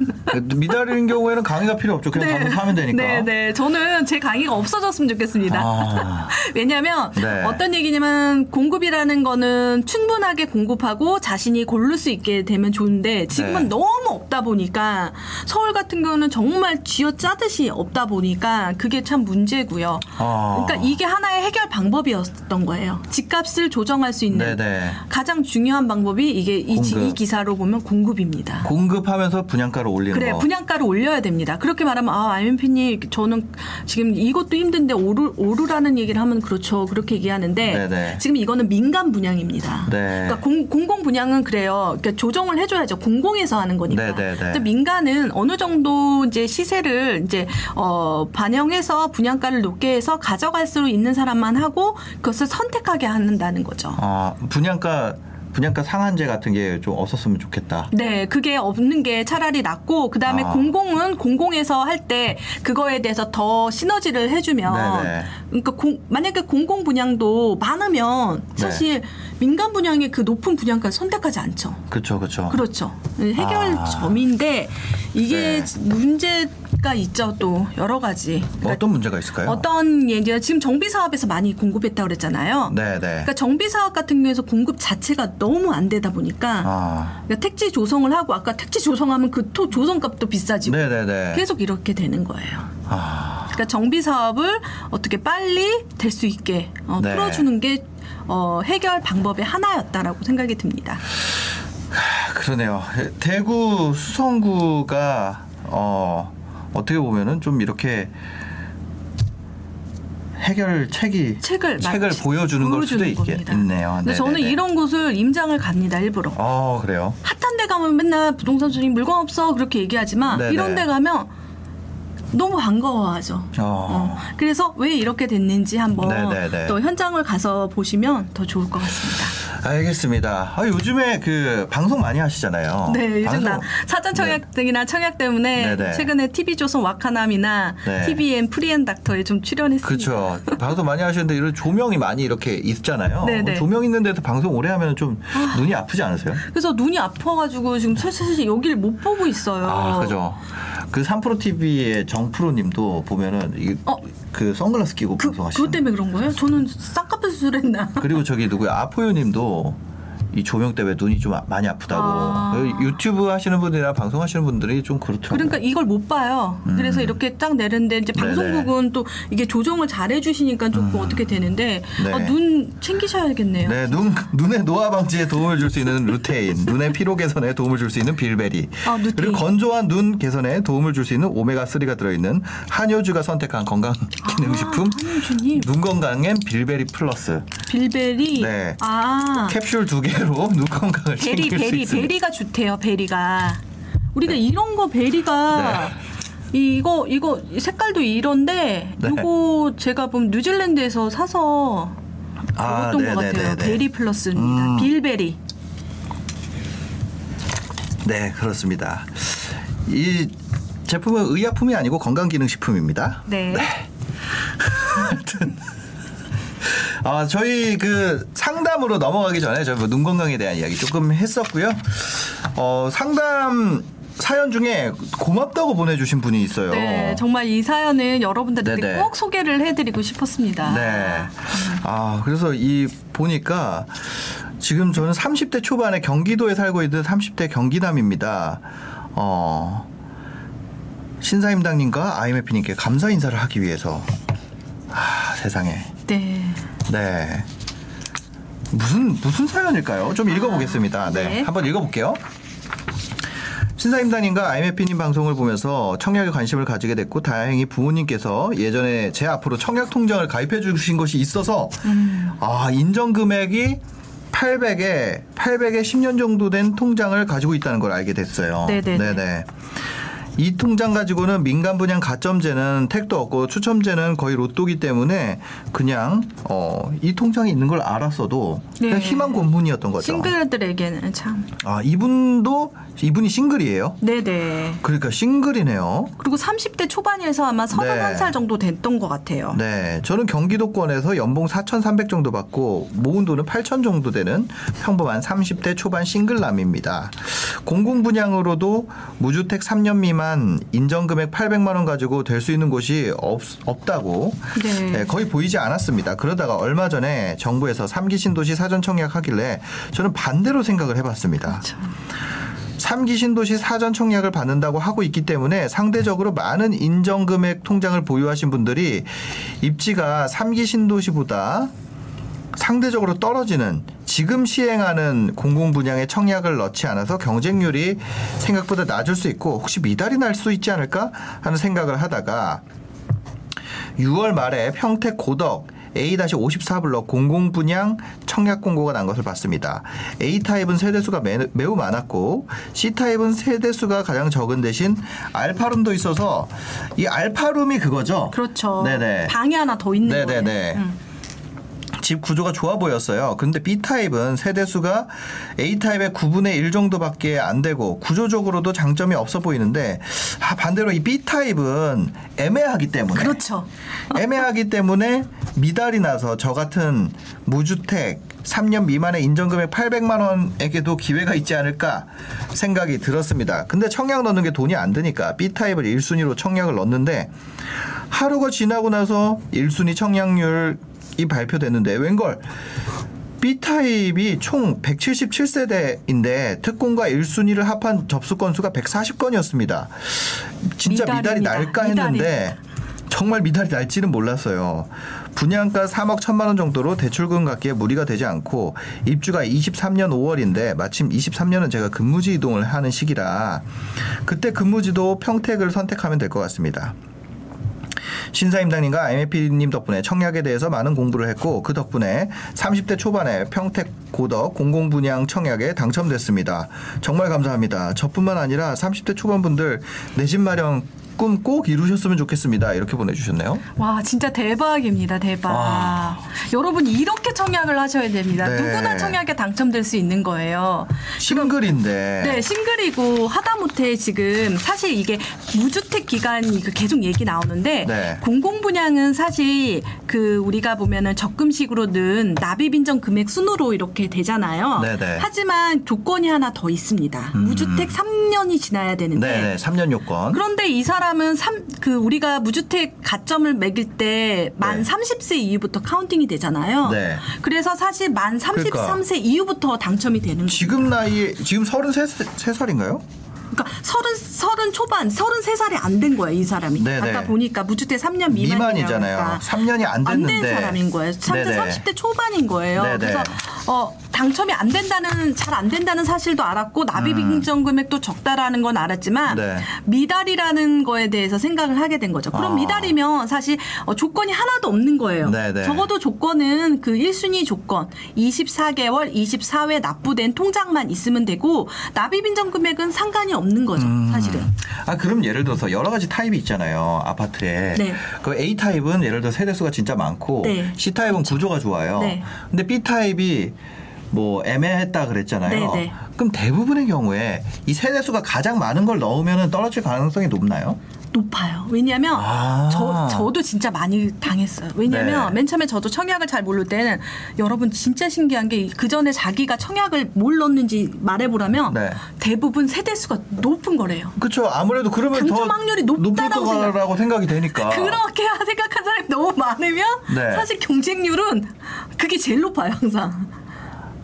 미달인 경우에는 강의가 필요 없죠. 그냥 방송 하면 되니까. 네, 네. 저는 제 강의가 없어졌으면 좋겠습니다. 아. 왜냐하면 네. 어떤 얘기냐면 공급이라는 거는 충분하게 공급하고 자신이 고를 수 있게 되면 좋은데 지금은 네. 너무 없다 보니까 서울 같은 경우는 정말 쥐어 짜듯이 없다 보니까 그게 참 문제고요. 아. 그러니까 이게 하나의 해결 방법이었던 거예요. 집값을 조정할 수 있는 네네. 가장 중요한 방법이 이게 이, 지- 공급. 이 기사로 보면 공급입니다. 공급하면서 분양가를 올리는 그래 거. 분양가를 올려야 됩니다. 그렇게 말하면 아 IMP님 저는 지금 이것도 힘든데 오르 오르라는 얘기를 하면 그렇죠. 그렇게 얘기하는데 네네. 지금 이거는 민간 분양입니다. 네. 그러니까 공, 공공 분양은 그래요. 그러니까 조정을 해줘야죠. 공공에서 하는 거니까. 근데 민간은 어느 정도 이제 시세를 이제 어 반영 해서 분양가를 높게 해서 가져갈 수 있는 사람만 하고 그것을 선택하게 한다는 거죠. 아, 분양가 분양가 상한제 같은 게 좀 없었으면 좋겠다. 네, 그게 없는 게 차라리 낫고 그다음에 아. 공공은 공공에서 할 때 그거에 대해서 더 시너지를 해주면 네네. 그러니까 공- 만약에 공공 분양도 많으면 네. 사실 민간 분양의 그 높은 분양가를 선택하지 않죠. 그렇죠, 그렇죠. 그렇죠. 해결 아. 점인데 이게 네. 문제 가 있죠 또 여러 가지. 그러니까 어떤 문제가 있을까요? 어떤 예를 지금 정비 사업에서 많이 공급했다 고 그랬잖아요. 네, 네. 그러니까 정비 사업 같은 경우에서 공급 자체가 너무 안 되다 보니까 아. 그러니까 택지 조성을 하고 아까 택지 조성하면 그 토 조성값도 비싸지고 네, 네, 네. 계속 이렇게 되는 거예요. 아. 그러니까 정비 사업을 어떻게 빨리 될 수 있게 어, 네. 풀어주는 게 어, 해결 방법의 하나였다라고 생각이 듭니다. 그러네요. 대구 수성구가 어 어떻게 보면은 좀 이렇게 해결책이 책을 책을 보여주는 걸 수도 있겠. 있네요. 근데 네, 저는 네, 네. 이런 곳을 임장을 갑니다 일부러. 어 그래요. 핫한 데 가면 맨날 부동산 수익 물건 없어 그렇게 얘기하지만 네네. 이런 데 가면 너무 반가워하죠. 어. 어, 그래서 왜 이렇게 됐는지 한번 네네네. 또 현장을 가서 보시면 더 좋을 것 같습니다. 알겠습니다. 아, 요즘에 그 방송 많이 하시잖아요. 네, 요즘 방송- 나 사전 청약 등이나 청약 때문에 네네. 최근에 TV조선 와카남이나 네. TVN 프리엔 닥터에 좀 출연했습니다. 그렇죠. 방송 많이 하시는데 이런 조명이 많이 이렇게 있잖아요. 네네. 조명 있는 데서 방송 오래 하면 좀 눈이 아프지 않으세요? 그래서 눈이 아파가지고 지금 사실 여기를 못 보고 있어요. 아, 그죠. 그 3프로 TV의 정프로님도 보면은 이, 어? 그 선글라스 끼고 그, 방송하시죠. 그것 때문에 그런 거예요? 저는 쌍꺼풀 수술했나? 그리고 저기 누구야 아포요님도 이 조명 때문에 눈이 좀 아- 많이 아프다고. 아. 그 유튜브 하시는 분이나 방송 하시는 분들이 좀 그렇더라고요. 그러니까 이걸 못 봐요. 음. 그래서 이렇게 딱 내는데 이제 네네. 방송국은 또 이게 조정을 잘 해주시니까 조금 어떻게 되는데 네. 아, 눈 챙기셔야겠네요. 네, 눈, 눈의 노화 방지에 도움을 줄 수 있는 루테인, 눈의 피로 개선에 도움을 줄 수 있는 빌베리, 아. 그리고 건조한 눈 개선에 도움을 줄 수 있는 오메가 3가 들어있는 한효주가 선택한 건강 기능식품, 한효주님 눈 건강엔 빌베리 플러스, 빌베리 네. 아 캡슐 두 개로 눈 건강을 very very. 베리가 좋대요. 베리가 우리가 이런 거 베리가 네. 이거 이거 색깔도 이런데 네. 이거 제가 보면 뉴질랜드에서 사서 아, 먹었던 것 네네네네. 같아요. 베리 플러스입니다. 음. 빌베리. 네, 그렇습니다. 이 제품은 의약품이 아니고 건강기능식품입니다. 네. 하여튼 아 저희 그 상담으로 넘어가기 전에 저희 뭐눈 건강에 대한 이야기 조금 했었고요. 어 상담 사연 중에 고맙다고 보내주신 분이 있어요. 네, 정말 이 사연은 여러분들에게 네네. 꼭 소개를 해드리고 싶었습니다. 네. 아, 그래서 이 보니까 지금 저는 30대 초반에 경기도에 살고 있는 30대 경기남입니다. 어, 신사임당님과 IMF님께 감사 인사를 하기 위해서. 아, 세상에. 네. 네. 무슨 무슨 사연일까요? 좀 읽어보겠습니다. 네, 네. 한번 읽어볼게요. 신사임당님과 IMF님 방송을 보면서 청약에 관심을 가지게 됐고 다행히 부모님께서 예전에 제 앞으로 청약 통장을 가입해 주신 것이 있어서 아 인정 금액이 800에 800에 10년 정도 된 통장을 가지고 있다는 걸 알게 됐어요. 네네네. 네네. 이 통장 가지고는 민간 분양 가점제는 택도 없고 추첨제는 거의 로또기 때문에 그냥 어, 이 통장이 있는 걸 알았어도 그냥 네. 희망 고문이었던 거죠. 싱글들에게는 참. 아 이분도 이분이 싱글이에요. 네네. 그러니까 싱글이네요. 그리고 30대 초반에서 아마 31살 정도 됐던 것 같아요. 네, 저는 경기도권에서 연봉 4,300 정도 받고 모은 돈은 8,000 정도 되는 평범한 30대 초반 싱글남입니다. 공공 분양으로도 무주택 3년 미만 인정금액 800만 원 가지고 될 수 있는 곳이 없, 없다고 네. 네, 거의 보이지 않았습니다. 그러다가 얼마 전에 정부에서 3기 신도시 사전 청약하길래 저는 반대로 생각을 해봤습니다. 그렇죠. 삼기 신도시 사전 청약을 받는다고 하고 있기 때문에 상대적으로 많은 인정금액 통장을 보유하신 분들이 입지가 삼기 신도시보다 상대적으로 떨어지는 지금 시행하는 공공 분양에 청약을 넣지 않아서 경쟁률이 생각보다 낮을 수 있고 혹시 미달이 날 수 있지 않을까 하는 생각을 하다가 6월 말에 평택 고덕 A-54블럭 공공분양 청약 공고가 난 것을 봤습니다. A타입은 세대수가 매, 매우 많았고 C타입은 세대수가 가장 적은 대신 알파룸도 있어서 이 알파룸이 그거죠. 그렇죠. 네네. 방이 하나 더 있는 네네네. 거예요. 음. 집 구조가 좋아 보였어요. 그런데 B타입은 세대수가 A타입의 9분의 1 정도밖에 안 되고 구조적으로도 장점이 없어 보이는데 아, 반대로 이 B타입은 애매하기 때문에 그렇죠. 애매하기 때문에 미달이 나서 저 같은 무주택 3년 미만의 인정금액 800만 원에게도 기회가 있지 않을까 생각이 들었습니다. 근데 청약 넣는 게 돈이 안 드니까 B타입을 1순위로 청약을 넣었는데 하루가 지나고 나서 1순위 청약률 이 발표됐는데 웬걸 B타입이 총 177세대인데 특공과 1순위를 합한 접수 건수가 140건이었습니다. 진짜 미달이. 날까 했는데. 정말 미달이 날지는 몰랐어요. 분양가 3억 1천만 원 정도로 대출금 갚기에 무리가 되지 않고 입주가 23년 5월인데 마침 23년은 제가 근무지 이동을 하는 시기라 그때 근무지도 평택을 선택하면 될 것 같습니다. 신사임당님과 IMP님 덕분에 청약에 대해서 많은 공부를 했고 그 덕분에 30대 초반에 평택 고덕 공공분양 청약에 당첨됐습니다. 정말 감사합니다. 저뿐만 아니라 30대 초반 분들 내 집 마련 꿈 꼭 이루셨으면 좋겠습니다. 이렇게 보내주셨네요. 와 진짜 대박입니다 대박 와. 여러분 이렇게 청약을 하셔야 됩니다 네. 누구나 청약에 당첨될 수 있는 거예요 싱글인데 네 싱글이고 하다못해 지금 사실 이게 무주택 기간이 그 계속 얘기 나오는데 네. 공공 분양은 사실 그 우리가 보면은 적금식으로 는 납입 인정 금액 순으로 이렇게 되잖아요 네네. 하지만 조건이 하나 더 있습니다 무주택 3년이 지나야 되는데 네네 3년 요건 그런데 이 사람 은 삼, 그 우리가 무주택 가점을 매길 때만 네. 30세 이후부터 카운팅이 되잖아요. 네. 그래서 사실 만 33세 그러니까. 이후부터 당첨이 되는 거예요. 지금 나이 지금 33살인가요? 그러니까 서른 서른 초반 33살이 안 된 거예요, 이 사람이. 네네. 아까 보니까 무주택 3년 미만이에요. 미만이잖아요. 그러니까 3년이 안안 됐는데 된 사람인 거예요. 30대, 네네. 30대 초반인 거예요. 네네. 그래서 어, 당첨이 안 된다는 잘 안 된다는 사실도 알았고 납입 인정 금액도 적다라는 건 알았지만 음. 네. 미달이라는 거에 대해서 생각을 하게 된 거죠. 그럼 아. 미달이면 사실 어, 조건이 하나도 없는 거예요. 네네. 적어도 조건은 그 1순위 조건 24개월 24회 납부된 통장만 있으면 되고 납입 인정 금액은 상관이 없는 거죠. 사실 은. 아 그럼 예를 들어서 여러 가지 타입이 있잖아요 아파트에. 네. 그 A 타입은 예를 들어 세대수가 진짜 많고 네. C 타입은 구조가 좋아요. 네. 근데 B 타입이 뭐 애매했다 그랬잖아요. 네, 네. 그럼 대부분의 경우에 이 세대수가 가장 많은 걸 넣으면 떨어질 가능성이 높나요? 높아요. 왜냐면 아. 저 저도 진짜 많이 당했어요. 왜냐면 네. 맨 처음에 저도 청약을 잘 모를 때는 여러분 진짜 신기한 게 그 전에 자기가 청약을 뭘 넣는지 말해보라면 네. 대부분 세대수가 높은 거래요. 그렇죠. 아무래도 그러면 당첨 더 확률이 높다라고 거라고 생각이 되니까. 그렇게 생각한 사람이 너무 많으면 아. 네. 사실 경쟁률은 그게 제일 높아요 항상.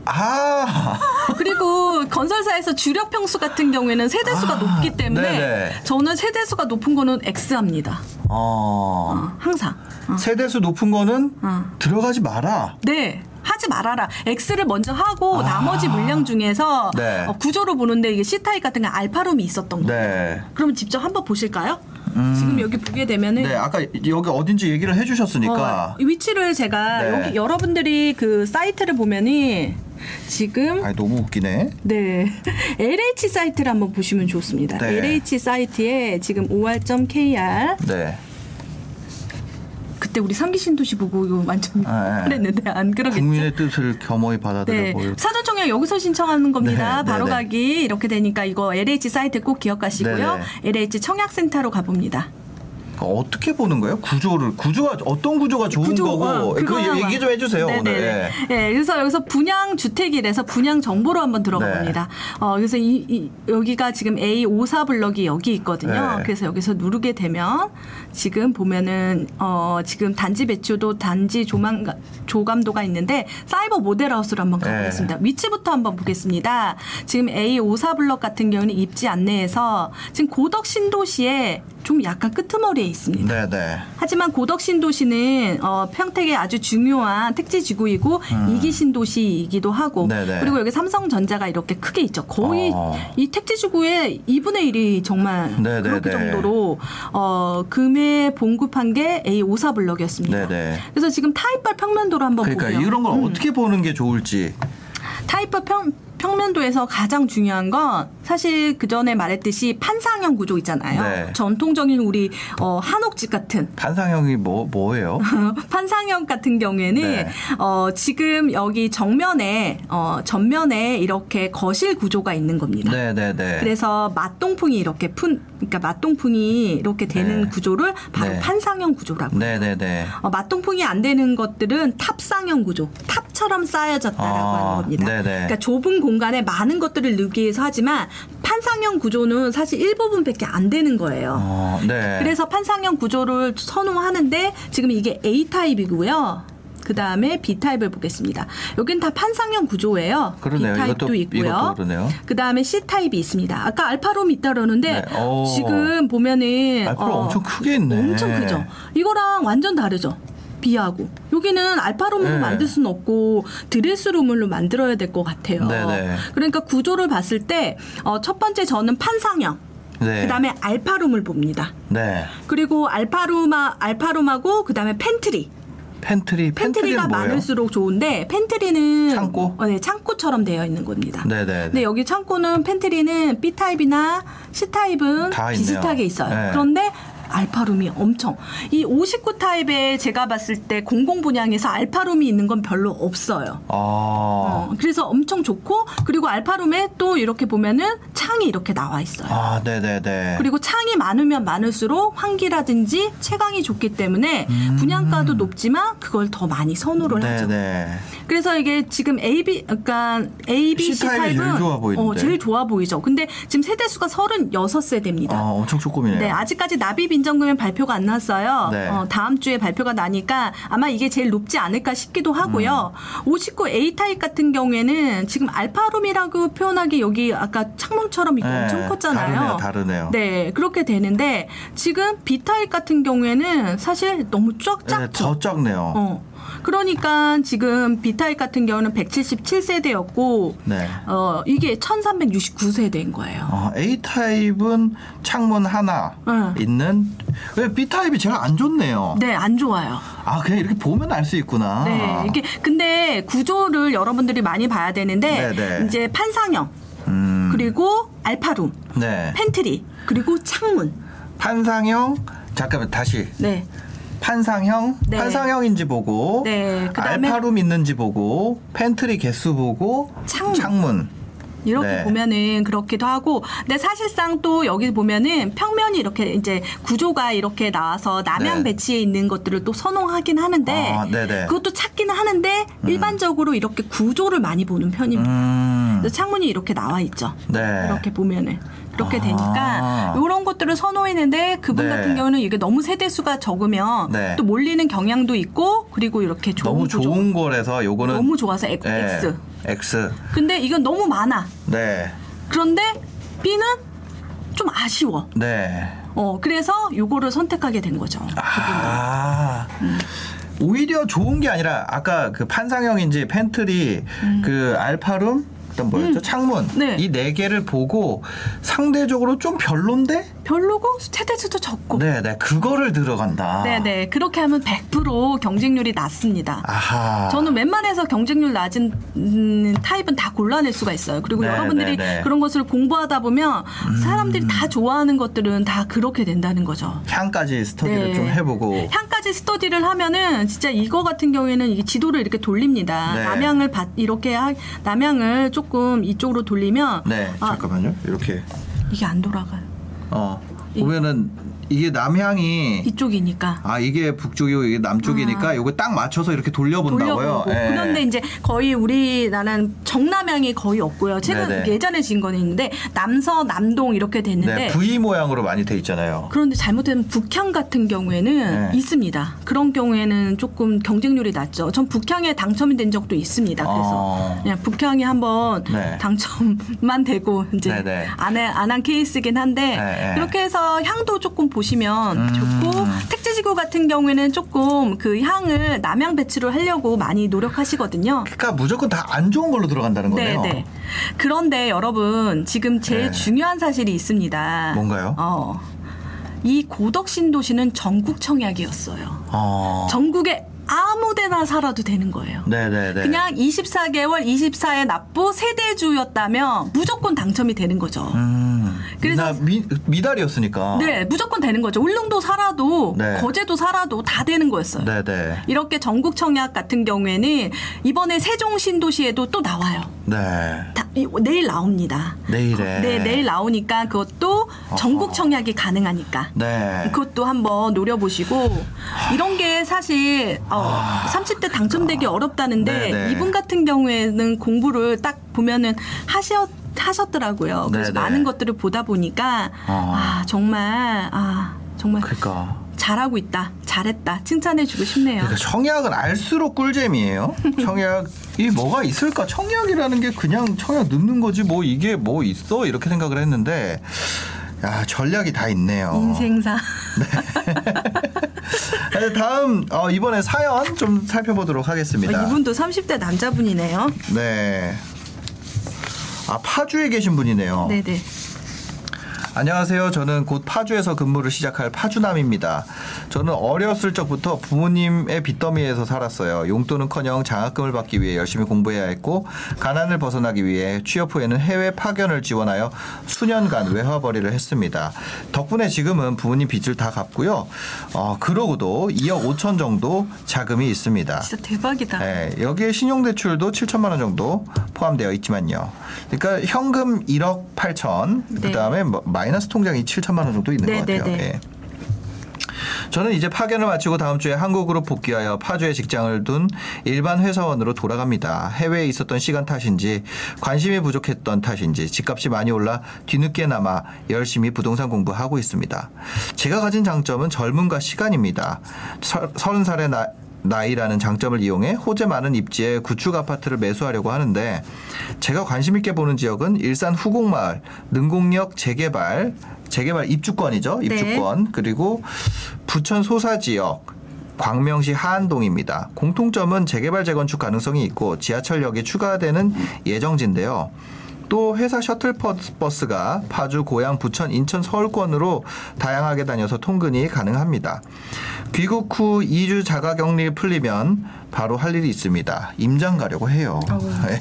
아. 그리고 건설사에서 주력 평수 같은 경우에는 세대수가 아, 높기 때문에 네네. 저는 세대수가 높은 거는 X합니다. 어. 어, 항상. 어. 세대수 높은 거는 어. 들어가지 마라. 네. 하지 말아라. X를 먼저 하고 아. 나머지 물량 중에서 네. 어, 구조로 보는데 이게 C 타입 같은 게 알파룸이 있었던 거예요. 네. 그럼 직접 한번 보실까요? 지금 여기 보게 되면은 네, 아까 여기 어딘지 얘기를 해주셨으니까. 어, 이 위치를 제가 네. 여기 여러분들이 그 사이트를 보면은 지금 아, 너무 웃기네. 네 LH 사이트를 한번 보시면 좋습니다. 네. LH 사이트에 지금 OR.KR 네. 그때 우리 삼기 신도시 보고 이거 완전 아, 네. 그랬는데 안 그러겠죠? 국민의 뜻을 겸허히 네. 받아들여고 사전 청약 여기서 신청하는 겁니다. 네, 바로 네, 네. 가기 이렇게 되니까 이거 LH 사이트 꼭 기억하시고요. 네, LH 청약센터로 가봅니다. 어떻게 보는 거예요? 구조를 구조가 어떤 구조가 좋은 구조, 거고 어, 그 얘기 좀 해주세요 네네네. 오늘. 예. 네, 그래서 여기서 분양 주택이라서 분양 정보로 한번 들어가 네. 봅니다. 어, 그래서 이, 이- 여기가 지금 A54 블럭이 여기 있거든요. 네. 그래서 여기서 누르게 되면 지금 보면은 어, 지금 단지 배추도 단지 조망 조감도가 있는데 사이버 모델하우스로 한번 네. 가보겠습니다. 위치부터 한번 보겠습니다. 지금 A54 블럭 같은 경우는 입지 안내에서 지금 고덕 신도시에 좀 약간 끄트머리에 있습니다. 네네. 하지만 고덕 신도시는 어, 평택의 아주 중요한 택지 지구이고 이기 신도시이기도 하고 음. 네네. 그리고 여기 삼성전자가 이렇게 크게 있죠. 거의 어. 이 택지 지구의 2분의 1이 정말 네네네. 그렇게 정도로 어, 금에 봉급한 게 A54 블럭이었습니다. 네네. 그래서 지금 타입발 평면도로 한번 그러니까 보고요. 이런 걸 음. 어떻게 보는 게 좋을지. 타입발 평 평면도에서 가장 중요한 건 사실 그 전에 말했듯이 판상형 구조 있잖아요. 네. 전통적인 우리 어, 한옥집 같은 판상형이 뭐 뭐예요? 판상형 같은 경우에는 네. 어, 지금 여기 정면에 어, 전면에 이렇게 거실 구조가 있는 겁니다. 네네네. 그래서 맞동풍이 이렇게 푼 그러니까 맞동풍이 이렇게 되는 네. 구조를 바로 네. 판상형 구조라고. 해요. 네네네. 어, 맞동풍이 안 되는 것들은 탑상형 구조, 탑처럼 쌓여졌다라고 아, 하는 겁니다. 네네. 그러니까 좁은 공간에 많은 것들을 넣기 위해서 하지만 판상형 구조는 사실 일부분밖에 안 되는 거예요. 어, 네. 그래서 판상형 구조를 선호하는데 지금 이게 A 타입이고요. 그 다음에 B 타입을 보겠습니다. 여긴 다 판상형 구조예요. 그러네요. B 타입도 이것도- 있고요. 그 다음에 C 타입이 있습니다. 아까 알파룸이 있다 그러는데 네. 오. 지금 보면은 알파룸 엄청 크게 있네. 엄청 크죠. 이거랑 완전 다르죠. B하고 여기는 알파룸으로 네. 만들 수는 없고 드레스룸으로 만들어야 될 것 같아요. 네네. 그러니까 구조를 봤을 때첫 번째 저는 판상형, 네. 그다음에 알파룸을 봅니다. 네. 그리고 알파룸아 알파룸하고 그다음에 팬트리. 팬트리 팬트리가? 많을수록 좋은데 팬트리는 창고? 어, 네, 창고처럼 되어 있는 겁니다. 네네. 근데 여기 창고는 팬트리는 B 타입이나 C 타입은. 비슷하게 있어요. 네. 그런데 알파룸이 엄청 이 59 타입에 제가 봤을 때 공공 분양에서 알파룸이 있는 건 별로 없어요. 아. 어, 그래서 엄청 좋고 그리고 알파룸에 또 이렇게 보면은 창이 이렇게 나와 있어요. 아, 네네네. 그리고 창이 많으면 많을수록 환기라든지 채광이 좋기 때문에 분양가도 높지만 그걸 더 많이 선호를 하죠. 음. 네네. 그래서 이게 지금 A, B, 그러니까 A, B, C C 타입이 타입은 제일 좋아 보이는데. 어, 제일 좋아 보이죠. 근데 지금 세대 수가 36세대입니다. 아, 엄청 조금이네요. 네, 아직까지 납입 인정금액 발표가 안 났어요. 네. 어, 다음 주에 발표가 나니까 아마 이게 제일 높지 않을까 싶기도 하고요. 음. 59 A 타입 같은 경우에는 지금 알파룸이라고 표현하기 여기 아까 창문처럼 이거 네, 엄청 컸잖아요. 다르네요, 다르네요. 네, 그렇게 되는데 지금 B 타입 같은 경우에는 사실 너무 작 네, 작죠. 더 작네요. 어. 그러니까 지금 B 타입 같은 경우는 177세대였고 네. 어, 이게 1369세대인 거예요. 어, A 타입은 창문 하나 응. 있는 왜 B 타입이 제일 안 좋네요. 네, 안 좋아요. 아 그냥 이렇게 보면 알 수 있구나. 네, 이게 근데 구조를 여러분들이 많이 봐야 되는데 네네. 이제 판상형 음, 그리고 알파룸, 네. 팬트리 그리고 창문. 판상형 잠깐만 다시 네, 판상형 네. 판상형인지 보고 네, 그다음에- 알파룸 있는지 보고 팬트리 개수 보고 창문. 이렇게 네. 보면은 그렇기도 하고, 근데 사실상 또 여기 보면은 평면이 이렇게 이제 구조가 이렇게 나와서 남향 네. 배치에 있는 것들을 또 선호하긴 하는데, 아. 그것도 찾기는 하는데 일반적으로 이렇게 구조를 많이 보는 편입니다. 음, 창문이 이렇게 나와 있죠. 네. 이렇게 보면은 그렇게 아. 되니까 이런 것들을 선호했는데 그분 네. 같은 경우는 이게 너무 세대 수가 적으면 네. 또 몰리는 경향도 있고 그리고 이렇게 좋은 너무 구조. 좋은 거라서 요거는 너무 좋아서 X. 네, X. 근데 이건 너무 많아. 네. 그런데 B는 좀 아쉬워. 네. 어 그래서 요거를 선택하게 된 거죠. 아. 오히려 좋은 게 아니라 아까 그 판상형인지 팬트리 그 알파룸 그다음 뭐였죠 창문 음. 네. 이 네 개를 보고 상대적으로 좀 별론데 별로고 세대수도 적고. 네네 그거를 들어간다 네네. 그렇게 하면 100% 경쟁률이 낮습니다. 아하 저는 웬만해서 경쟁률 낮은 음, 타입은 다 골라낼 수가 있어요. 그리고 네, 여러분들이 네, 네. 그런 것을 공부하다 보면 사람들이 다 좋아하는 것들은 다 그렇게 된다는 거죠. 향까지 스터디를 네. 좀 해보고 향까지 스터디를 하면은 진짜 이거 같은 경우에는 이게 지도를 이렇게 돌립니다. 네. 남향을 받 이렇게 하, 남향을 조금 이쪽으로 돌리면 네 아, 잠깐만요 이렇게 이게 안 돌아가요. 어 이- 보면은 이게 남향이 이쪽이니까. 아 이게 북쪽이고 이게 남쪽이니까 아. 요거 딱 맞춰서 이렇게 돌려본다고요. 예. 그런데 이제 거의 우리나라는 정남향이 거의 없고요. 최근 네네. 예전에 진 거는 있는데 남서 남동 이렇게 됐는데 네, V 모양으로 많이 돼 있잖아요. 그런데 잘못되면 북향 같은 경우에는 네. 있습니다. 그런 경우에는 조금 경쟁률이 낮죠. 전 북향에 당첨이 된 적도 있습니다. 그래서 어. 그냥 북향이 한번 네. 당첨만 되고 이제. 안한 케이스긴 한데 네, 네. 그렇게 해서 향도 조금 보 시면 음. 좋고 택지지구 같은 경우에는 조금 그 향을 남향 배출을 하려고 많이 노력하시거든요. 그러니까 무조건 다 안 좋은 걸로 들어간다는 네, 거네요. 네. 그런데 여러분 지금 제일 네. 중요한 사실이 있습니다. 뭔가요? 어. 이 고덕 신도시는 전국 청약이었어요. 어. 전국에 아무데나 살아도 되는 거예요. 네네네. 그냥 24개월 24의 납부 세대주였다면 무조건 당첨이 되는 거죠. 음. 그래서- 나 미, 미달이었으니까. 네, 무조건 되는 거죠. 울릉도 살아도 네. 거제도 살아도 다 되는 거였어요. 네 네. 이렇게 전국 청약 같은 경우에는 이번에 세종 신도시에도 또 나와요. 네. 다, 이- 내일 나옵니다. 내일에. 네, 내일 나오니까 그것도 전국 청약이 가능하니까. 네. 그것도 한번 노려보시고 이런 게 사실 어, 30대 당첨되기 어렵다는데 아. 네네. 이분 같은 경우에는 공부를 딱 보면은 하셨 하셨더라고요. 그래서 네네. 많은 것들을 보다 보니까 어. 아 정말 아 정말 그러니까. 잘하고 있다, 잘했다 칭찬해주고 싶네요. 그러니까 청약은 알수록 꿀잼이에요. 청약이 뭐가 있을까? 청약이라는 게 그냥 청약 넣는 거지 뭐 이게 뭐 있어 이렇게 생각을 했는데 야 전략이 다 있네요. 인생사. 네, 다음 어, 이번에 사연 좀 살펴보도록 하겠습니다. 아, 이분도 30대 남자분이네요. 네. 아 파주에 계신 분이네요. 네네. 안녕하세요. 저는 곧 파주에서 근무를 시작할 파주남입니다. 저는 어렸을 적부터 부모님의 빚더미에서 살았어요. 용돈은커녕 장학금을 받기 위해 열심히 공부해야 했고 가난을 벗어나기 위해 취업 후에는 해외 파견을 지원하여 수년간 외화벌이를 했습니다. 덕분에 지금은 부모님 빚을 다 갚고요. 어, 그러고도 2억 5천 정도 자금이 있습니다. 진짜 대박이다. 네, 여기에 신용대출도 7천만 원 정도 포함되어 있지만요. 그러니까 현금 1억 8천, 네. 그 다음에 뭐 마이너스 통장이 7천만 원 정도 있는 네, 것 같아요. 네, 네. 예. 저는 이제 파견을 마치고 다음 주에 한국으로 복귀하여 파주에 직장을 둔 일반 회사원으로 돌아갑니다. 해외에 있었던 시간 탓인지 관심이 부족했던 탓인지 집값이 많이 올라 뒤늦게나마 열심히 부동산 공부하고 있습니다. 제가 가진 장점은 젊음과 시간입니다. 서, 서른 살의 나 나이라는 장점을 이용해 호재 많은 입지에 구축 아파트를 매수하려고 하는데 제가 관심 있게 보는 지역은 일산 후곡마을, 능곡역 재개발, 재개발 입주권이죠. 네. 입주권. 그리고 부천 소사 지역 광명시 하안동입니다. 공통점은 재개발 재건축 가능성이 있고 지하철역이 추가되는 예정지인데요. 또 회사 셔틀 버스가 파주, 고양, 부천, 인천, 서울권으로 다양하게 다녀서 통근이 가능합니다. 귀국 후 2주 자가격리 풀리면 바로 할 일이 있습니다. 임장 가려고 해요. 네.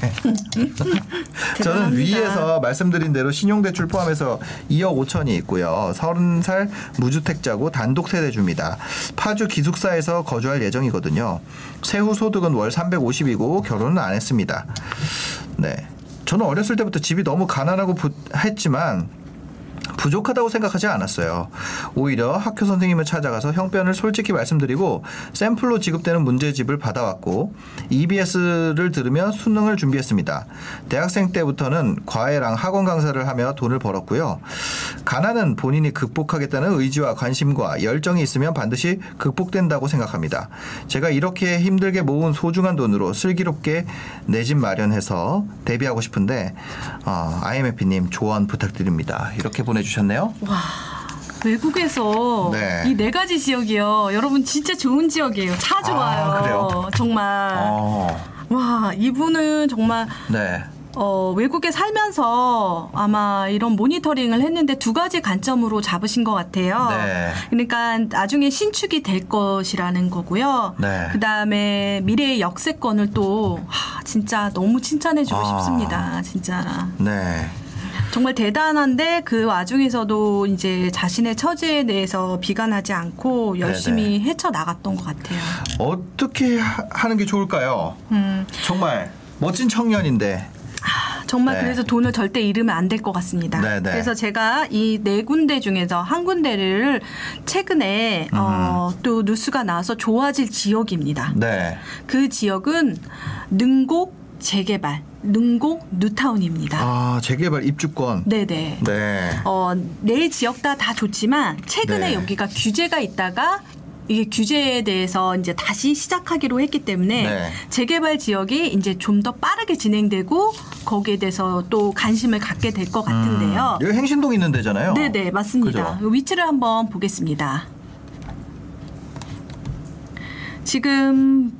저는. 위에서 말씀드린 대로 신용대출 포함해서 2억 5천이 있고요. 30살 무주택자고 단독 세대주입니다. 파주 기숙사에서 거주할 예정이거든요. 세후 소득은 월 350이고 결혼은 안 했습니다. 네. 저는 어렸을 때부터 집이 너무 가난하고 부- 했지만 부족하다고 생각하지 않았어요. 오히려 학교 선생님을 찾아가서 형편을 솔직히 말씀드리고 샘플로 지급되는 문제집을 받아왔고 EBS를 들으며 수능을 준비했습니다. 대학생 때부터는 과외랑 학원 강사를 하며 돈을 벌었고요. 가난은 본인이 극복하겠다는 의지와 관심과 열정이 있으면 반드시 극복된다고 생각합니다. 제가 이렇게 힘들게 모은 소중한 돈으로 슬기롭게 내 집 마련해서 데뷔하고 싶은데 어, IMF님 조언 부탁드립니다. 이렇게 보내 주셨네요. 와 외국에서 네. 이네 가지 지역이요. 여러분 진짜 좋은 지역이에요. 차 좋아요. 아, 그래요? 정말. 어, 와, 이분은 정말 네. 어, 외국에 살면서 아마 이런 모니터링을 했는데 두 가지 관점으로 잡으신 것 같아요. 네. 그러니까 나중에 신축이 될 것이라는 거고요. 네. 그 다음에 미래의 역세권을 또 하, 진짜 너무 칭찬해주고 아. 싶습니다. 진짜. 네. 정말 대단한데 그 와중에서도 이제 자신의 처지에 대해서 비관하지 않고 열심히 헤쳐 나갔던 것 같아요. 어떻게 하, 하는 게 좋을까요? 음, 정말 멋진 청년인데. 정말 네. 그래서 돈을 절대 잃으면 안 될 것 같습니다. 네, 네. 그래서 제가 이 네 군데 중에서 한 군데를 최근에 어, 또 뉴스가 나와서 좋아질 지역입니다. 네. 그 지역은 능곡 재개발, 능곡 뉴타운입니다. 아, 재개발 입주권. 네네. 네. 어, 네 지역 다 다 좋지만 최근에 네. 여기가 규제가 있다가 이게 규제에 대해서 이제 다시 시작하기로 했기 때문에 네. 재개발 지역이 이제 좀 더 빠르게 진행되고 거기에 대해서 또 관심을 갖게 될 것 같은데요. 여기 행신동 있는 데잖아요. 네네 맞습니다. 그죠? 위치를 한번 보겠습니다. 지금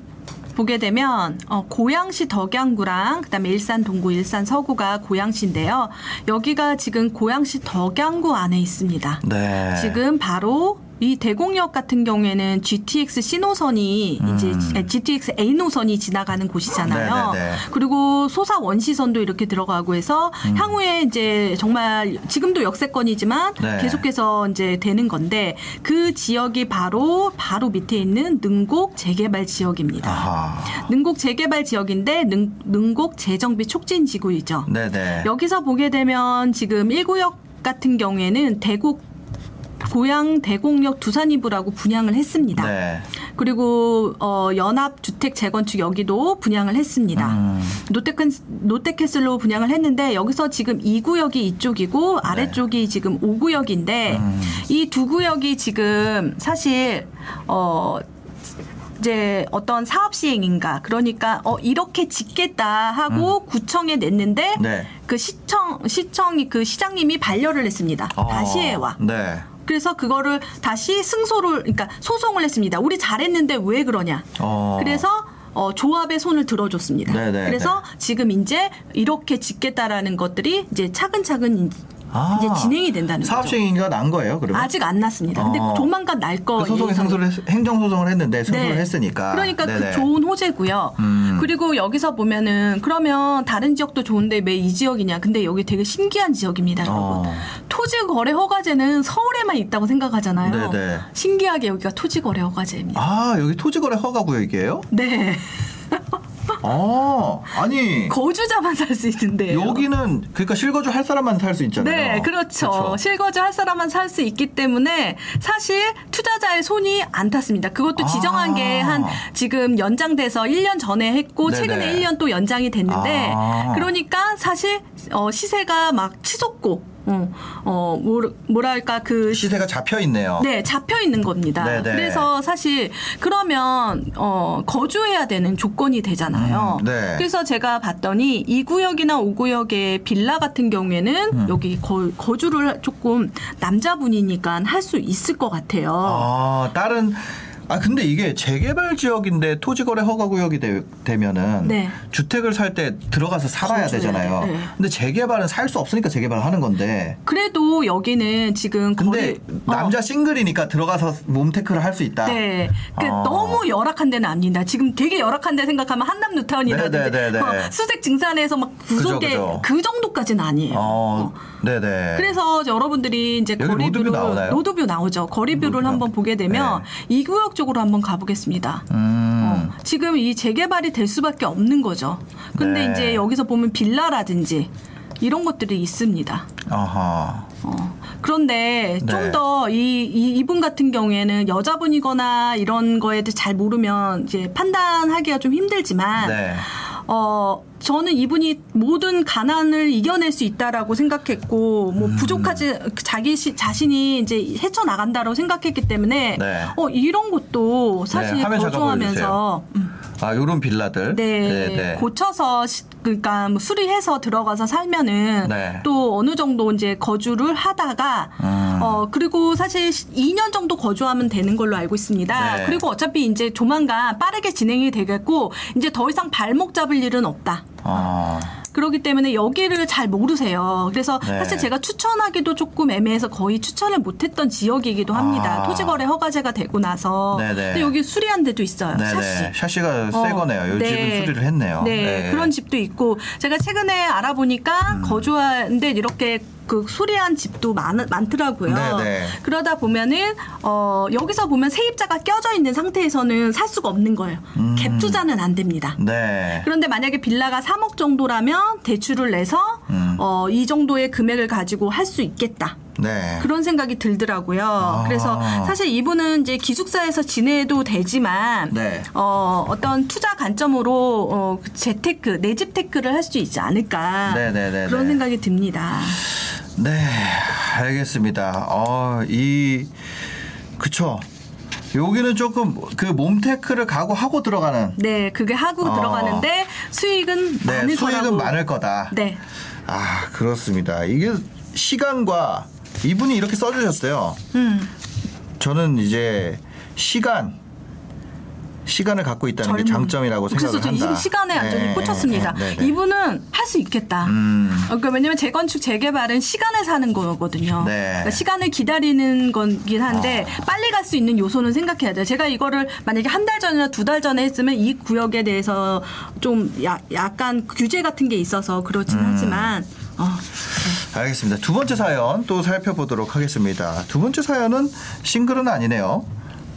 보게 되면 어, 고양시 덕양구랑 그다음에 일산 동구, 일산 서구가 고양시인데요. 여기가 지금 고양시 덕양구 안에 있습니다. 네. 지금 바로 이 대공역 같은 경우에는 GTX C 노선이 이제 음. GTX A 노선이 지나가는 곳이잖아요. 네네네. 그리고 소사 원시선도 이렇게 들어가고 해서 음. 향후에 이제 정말 지금도 역세권이지만 네. 계속해서 이제 되는 건데 그 지역이 바로 바로 밑에 있는 능곡 재개발 지역입니다. 아하. 능곡 재개발 지역인데 능, 능곡 재정비 촉진 지구이죠. 네네. 여기서 보게 되면 지금 1구역 같은 경우에는 대곡 고양 대곡역 두산이부라고 분양을 했습니다. 네. 그리고 어, 연합 주택 재건축 여기도 분양을 했습니다. 음. 롯데큰 롯데캐슬로 분양을 했는데 여기서 지금 2구역이 이쪽이고 아래쪽이 지금 5구역인데 네. 음. 이두 구역이 지금 사실 어 이제 어떤 사업 시행인가 그러니까 어 이렇게 짓겠다 하고 구청에 냈는데 음. 네. 그 시청 시청이 그 시장님이 반려를 했습니다. 어, 다시 해와. 네. 그래서 그거를 다시 승소를 그러니까 소송을 했습니다. 우리 잘했는데 왜 그러냐. 어. 그래서 어, 조합의 손을 들어줬습니다. 네네, 그래서 지금 이제 이렇게 짓겠다라는 것들이 이제 차근차근 아. 이제 진행이 된다는 사업 거죠. 시행인가 난 거예요, 그러면? 아직 안 났습니다. 근데 어. 조만간 날 거. 그 소송에 승소를 했- 행정 소송을 했는데 승소를 네. 했으니까. 그러니까 네네. 그 좋은 호재고요. 음. 그리고 여기서 보면은 그러면 다른 지역도 좋은데 왜 이 지역이냐? 근데 여기 되게 신기한 지역입니다, 여러분. 어. 토지 거래 허가제는 서울에만 있다고 생각하잖아요. 네네. 신기하게 여기가 토지 거래 허가제입니다. 아, 여기 토지 거래 허가 구역이에요? 네. 아, 아니. 거주자만 살 수 있는데요. 여기는 그러니까 실거주 할 사람만 살 수 있잖아요. 네, 그렇죠. 그렇죠. 실거주 할 사람만 살 수 있기 때문에 사실 투자자의 손이 안 탔습니다. 그것도 아. 지정한 게한 지금 연장돼서 1년 전에 했고 네네. 최근에 1년 또 연장이 됐는데 아. 그러니까 사실 어, 시세가 막 치솟고 어, 어 뭐, 뭐랄까 그 시세가 잡혀 있네요. 네, 잡혀 있는 겁니다. 네네. 그래서 사실 그러면 어 거주해야 되는 조건이 되잖아요. 음, 네. 그래서 제가 봤더니 2구역이나 5구역의 빌라 같은 경우에는 음. 여기 거, 거주를 조금 남자분이니까 할 수 있을 것 같아요. 아, 다른 아 근데 이게 재개발 지역인데 토지거래 허가 구역이 되, 되면은 네. 주택을 살 때 들어가서 살아야 되잖아요. 돼, 네. 근데 재개발은 살 수 없으니까 재개발을 하는 건데. 그래도 여기는 지금 근데 거리 어. 남자 싱글이니까 들어가서 몸테크를 할 수 있다. 네. 그 아. 너무 열악한 데는 아닙니다. 지금 되게 열악한 데 생각하면 한남 뉴타운이라든지 네네네네. 어, 수색 증산에서 막 구속에 그죠. 그 정도까지는 아니에요. 어, 어. 네네. 그래서 여러분들이 이제 나오나요? 로드뷰 나오죠. 거리뷰를 로드뷰. 한번 보게 되면 이 구역 쪽으로 한번 가보겠습니다. 음. 어, 지금 이 재개발이 될 수밖에 없는 거죠. 근데 네. 이제 여기서 보면 빌라라든지 이런 것들이 있습니다. 아하. 어, 그런데 네. 좀더 이, 이, 이분 같은 경우에는 여자분이거나 이런 거에 대해 잘 모르면 이제 판단하기가 좀 힘들지만 네. 어, 저는 이분이 모든 가난을 이겨낼 수 있다라고 생각했고, 음. 뭐 부족하지, 자기 시, 자신이 이제 헤쳐 나간다라고 생각했기 때문에, 네. 어, 이런 것도 사실 네, 거주하면서, 음, 아, 요런 빌라들. 네, 고쳐서 시- 그러니까 뭐 수리해서 들어가서 살면은 네. 또 어느 정도 이제 거주를 하다가 음. 어 그리고 사실 2년 정도 거주하면 되는 걸로 알고 있습니다. 네. 그리고 어차피 이제 조만간 빠르게 진행이 되겠고 이제 더 이상 발목 잡을 일은 없다. 아, 그렇기 때문에 여기를 잘 모르세요. 그래서 네. 사실 제가 추천하기도 조금 애매해서 거의 추천을 못했던 지역이기도 합니다. 아. 토지거래 허가제가 되고 나서. 네네. 근데 여기 수리한 데도 있어요. 샤시. 네네. 샤시가 새 어, 거네요. 요 네. 집은 수리를 했네요. 네, 그런 집도 있고 제가 최근에 알아보니까 음. 거주하는데 이렇게 그 수리한 집도 많, 많더라고요. 네네. 그러다 보면은 어 여기서 보면 세입자가 껴져 있는 상태에서는 살 수가 없는 거예요. 음. 갭 투자는 안 됩니다. 네. 그런데 만약에 빌라가 3억 정도라면 대출을 내서 음. 어, 이 정도의 금액을 가지고 할 수 있겠다. 네. 그런 생각이 들더라고요. 그래서 사실 이분은 이제 기숙사에서 지내도 되지만 네. 어, 어떤 투자 관점으로 어, 그 재테크, 내집 테크를 할 수 있지 않을까 네네네네. 그런 생각이 듭니다. 네, 알겠습니다. 어, 이 그쵸. 여기는 조금 그 몸테크를 각오하고 들어가는 네, 그게 하고 어. 들어가는데 수익은 네, 많을 수익은 거라고. 많을 거다. 네. 아, 그렇습니다. 이게 시간과 이분이 이렇게 써주셨어요. 음. 저는 이제 시간 시간을 갖고 있다는 게 젊은. 장점이라고 생각을 그래서 저 한다. 이 시간에 완전히 네, 꽂혔습니다. 네, 네, 네. 이분은 할 수 있겠다. 음. 어, 그러니까 왜냐면 재건축 재개발은 시간을 사는 거거든요. 네. 그러니까 시간을 기다리는 거긴 한데 어. 빨리 갈 수 있는 요소는 생각해야 돼요. 제가 이거를 만약에 한 달 전이나 두 달 전에 했으면 이 구역에 대해서 좀 야- 약간 규제 같은 게 있어서 그렇진 음. 하지만 어, 알겠습니다. 두 번째 사연 또 살펴보도록 하겠습니다. 두 번째 사연은 싱글은 아니네요.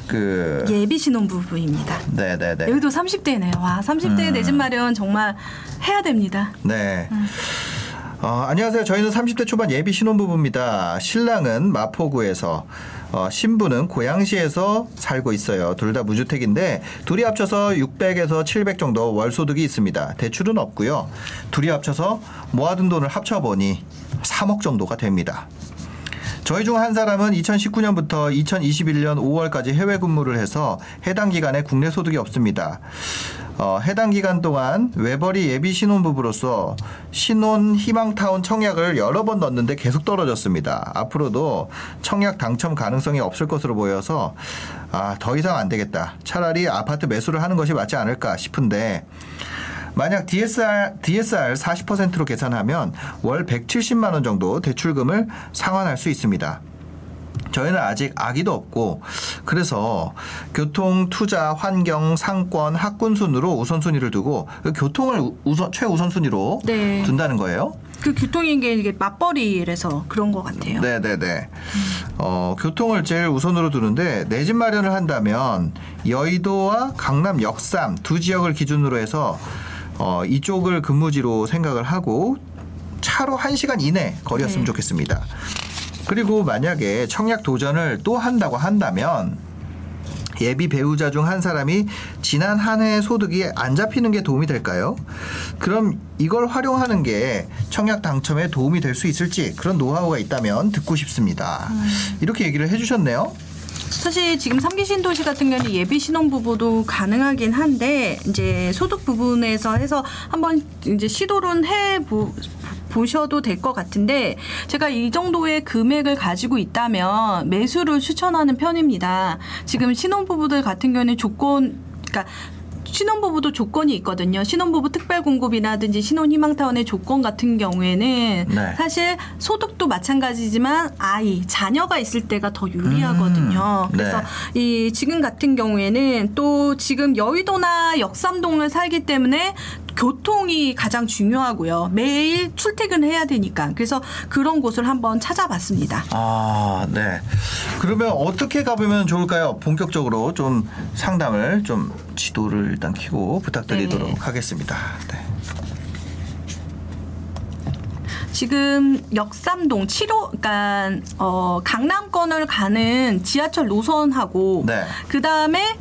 그 예비 신혼부부입니다. 네네네. 여기도 30대네요. 와, 30대에 음. 내집 마련 정말 해야 됩니다. 네. 어, 안녕하세요. 저희는 30대 초반 예비 신혼부부입니다. 신랑은 마포구에서 어, 신부는 고양시에서 살고 있어요. 둘 다 무주택인데 둘이 합쳐서 600에서 700 정도 월 소득이 있습니다. 대출은 없고요. 둘이 합쳐서 모아둔 돈을 합쳐보니 3억 정도가 됩니다. 저희 중 한 사람은 2019년부터 2021년 5월까지 해외 근무를 해서 해당 기간에 국내 소득이 없습니다. 어, 해당 기간 동안 외벌이 예비 신혼부부로서 신혼 희망타운 청약을 여러 번 넣었는데 계속 떨어졌습니다. 앞으로도 청약 당첨 가능성이 없을 것으로 보여서 아, 더 이상 안 되겠다. 차라리 아파트 매수를 하는 것이 맞지 않을까 싶은데 만약 DSR, DSR 40%로 계산하면 월 170만 원 정도 대출금을 상환할 수 있습니다. 저희는 아직 아기도 없고 그래서 교통, 투자, 환경, 상권, 학군 순으로 우선순위를 두고 그 교통을 우- 우선 최우선순위로 네. 둔다는 거예요. 그 교통인 게 이게 맞벌이라서 그런 것 같아요. 네 네 네. 어, 교통을 제일 우선으로 두는데 내 집 마련을 한다면 여의도와 강남 역삼 두 지역을 기준으로 해서 어, 이쪽을 근무지로 생각을 하고 차로 1시간 이내 거리였으면 네. 좋겠습니다. 그리고 만약에 청약 도전을 또 한다고 한다면 예비 배우자 중 한 사람이 지난 한 해의 소득이 안 잡히는 게 도움이 될까요? 그럼 이걸 활용하는 게 청약 당첨에 도움이 될 수 있을지 그런 노하우가 있다면 듣고 싶습니다. 이렇게 얘기를 해주셨네요. 사실 지금 삼기 신도시 같은 경우는 예비 신혼부부도 가능하긴 한데 이제 소득 부분에서 해서 한번 이제 시도를 해 보. 보셔도 될 것 같은데 제가 이 정도의 금액을 가지고 있다면 매수를 추천하는 편입니다. 지금 신혼부부들 같은 경우는 조건 그러니까 신혼부부도 조건이 있거든요. 신혼부부 특별공급이라든지 신혼희망타운의 조건 같은 경우에는 네. 사실 소득도 마찬가지지만 아이, 자녀가 있을 때가 더 유리하거든요. 음, 그래서 네. 이 지금 같은 경우에는 또 지금 여의도나 역삼동을 살기 때문에 교통이 가장 중요하고요. 매일 출퇴근해야 되니까. 그래서 그런 곳을 한번 찾아봤습니다. 아, 네. 그러면 어떻게 가보면 좋을까요? 본격적으로 좀 상담을 좀 지도를 일단 켜고 부탁드리도록 네. 하겠습니다. 네. 지금 역삼동 7호, 그러니까 어, 강남권을 가는 지하철 노선하고 네. 그 다음에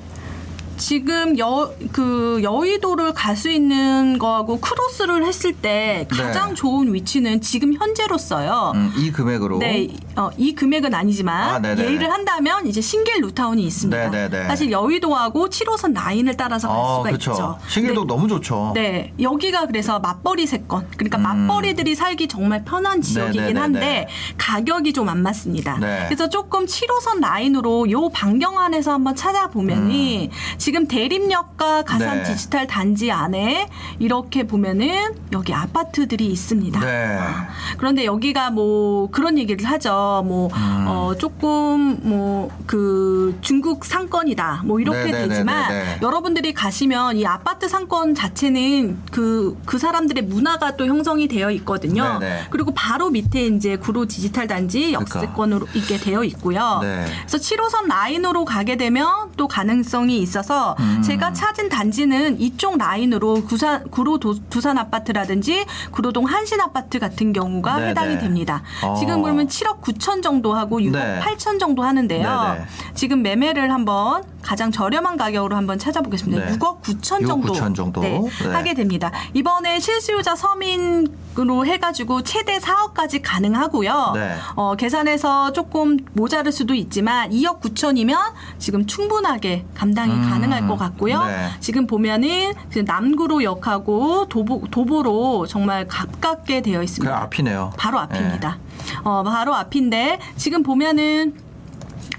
지금 여 그 여의도를 갈 수 있는 거하고 크로스를 했을 때 가장 네. 좋은 위치는 지금 현재로서요. 음, 이 금액으로. 네, 어, 이 금액은 아니지만 아. 예의를 한다면 이제 신길 루타운이 있습니다. 네네네. 사실 여의도하고 7호선 라인을 따라서 갈 아, 수가 그렇죠. 있죠. 신길도 네. 너무 좋죠. 네, 여기가 그래서 맞벌이 세권. 그러니까 음. 맞벌이들이 살기 정말 편한 지역이긴 네네네네. 한데 가격이 좀 안 맞습니다. 네. 그래서 조금 7호선 라인으로 요 반경 안에서 한번 찾아보면이 지금 대림역과 가산 네. 디지털 단지 안에 이렇게 보면은 여기 아파트들이 있습니다. 네. 아, 그런데 여기가 뭐 그런 얘기를 하죠. 뭐 음. 어, 조금 뭐 그 중국 상권이다. 뭐 이렇게 네네네네네. 되지만 여러분들이 가시면 이 아파트 상권 자체는 그, 그 사람들의 문화가 또 형성이 되어 있거든요. 네네. 그리고 바로 밑에 이제 구로 디지털 단지 역세권으로 있게 되어 있고요. 네. 그래서 7호선 라인으로 가게 되면 또 가능성이 있어서 음. 제가 찾은 단지는 이쪽 라인으로 구산, 구로 도, 두산 아파트라든지 구로동 한신 아파트 같은 경우가 네네. 해당이 됩니다. 어. 지금 그러면 7억 9천 정도 하고 6억 네. 8천 정도 하는데요. 네네. 지금 매매를 한번 가장 저렴한 가격으로 한번 찾아보겠습니다. 네. 6억 9천 6억 정도, 9천 정도. 네, 네. 하게 됩니다. 이번에 실수요자 서민으로 해가지고 최대 4억까지 가능하고요. 네. 어, 계산해서 조금 모자랄 수도 있지만 2억 9천이면 지금 충분하게 감당이 음, 가능 할 것 같고요. 네. 지금 보면은 그 남구로 역하고 도보, 도보로 정말 가깝게 되어 그 있습니다. 앞이네요. 바로 앞입니다. 어, 바로 앞인데 지금 보면은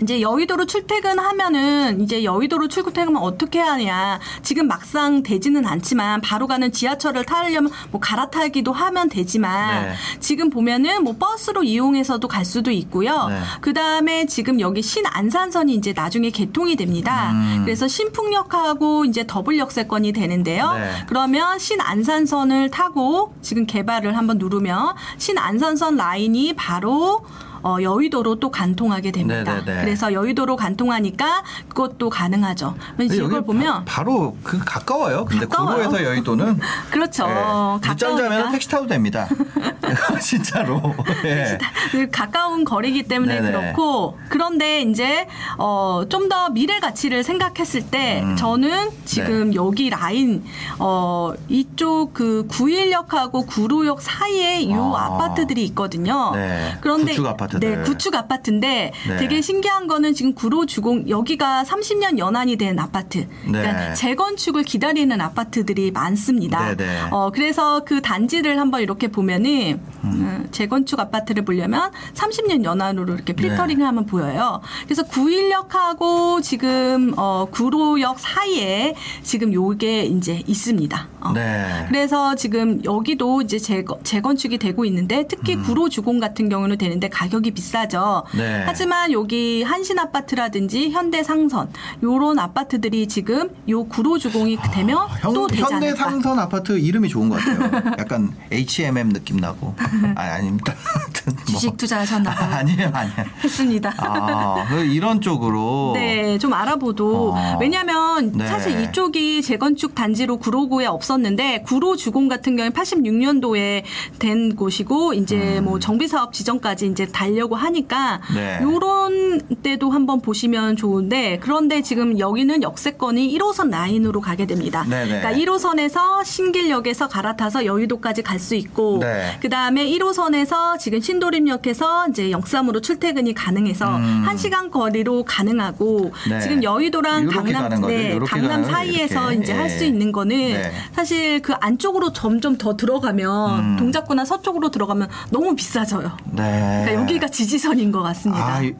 이제 여의도로 출퇴근하면은 이제 여의도로 출퇴근하면 어떻게 하냐. 지금 막상 되지는 않지만 바로 가는 지하철을 타려면 뭐 갈아타기도 하면 되지만 네. 지금 보면은 뭐 버스로 이용해서도 갈 수도 있고요. 네. 그 다음에 지금 여기 신안산선이 이제 나중에 개통이 됩니다. 음. 그래서 신풍역하고 이제 더블 역세권이 되는데요. 네. 그러면 신안산선을 타고 지금 개발을 한번 누르면 신안산선 라인이 바로 어, 여의도로 또 관통하게 됩니다. 네네네. 그래서 여의도로 관통하니까 그것도 가능하죠. 이걸 보면 바, 로그 가까워요. 근데 가까워요. 구로에서 여의도는 그렇죠. 예, 늦잠 자면. 택시 타도 됩니다. 진짜로. 예. 그 가까운 거리기 때문에 네네. 그렇고 그런데 이제 어, 좀 더 미래 가치를 생각했을 때 음. 저는 지금 네. 여기 라인 어, 이쪽 그 구일역하고 구로역 사이에 이 아. 아파트들이 있거든요. 네. 그런데 구축 아파트 들. 네, 구축 아파트인데 네. 되게 신기한 거는 지금 구로 주공 여기가 30년 연한이 된 아파트. 그러니까 네. 재건축을 기다리는 아파트들이 많습니다. 네네. 어, 그래서 그 단지를 한번 이렇게 보면은 음, 재건축 아파트를 보려면 30년 연한으로 이렇게 네. 필터링을 하면 보여요. 그래서 구일역하고 지금 어, 구로역 사이에 지금 요게 이제 있습니다. 어. 네. 그래서 지금 여기도 이제 재건, 재건축이 되고 있는데 특히 구로 주공 같은 경우는 되는데 가격이 비싸죠. 음. 네. 하지만 여기 한신 아파트라든지 현대 상선 요런 아파트들이 지금 요 구로 주공이 되면 아, 형, 또 되지 않을까. 현대 상선 아파트 이름이 좋은 것 같아요. 약간 H&M 느낌 나고. 아, 아닙니다. 뭐. 주식 투자하셨나 봐요. 아니에요, 아니에요. 했습니다. 아, 그 이런 쪽으로. 네, 좀 알아보도 어. 왜냐하면 네. 사실 이쪽이 재건축 단지로 구로구에 없었는데 구로 주공 같은 경우에 86년도에 된 곳이고 이제 뭐 정비 사업 지정까지 이제 달 려고 하니까 음. 네. 요런 때도 한번 보시면 좋은데 그런데 지금 여기는 역세권이 1호선 라인으로 가게 됩니다. 네네. 그러니까 1호선에서 신길역에서 갈아타서 여의도까지 갈 수 있고 네. 그 다음에 1호선에서 지금 신도림역에서 이제 역삼으로 출퇴근이 가능해서 음. 1시간 거리로 가능하고 네. 지금 여의도랑 강남. 네, 강남 사이에서 이렇게. 이제 할수 예. 있는 거는 네. 사실 그 안쪽으로 점점 더 들어가면 음. 동작구나 서쪽으로 들어가면 너무 비싸져요. 네. 그러니까 여기가 지지선인 것 같습니다. 아, 이-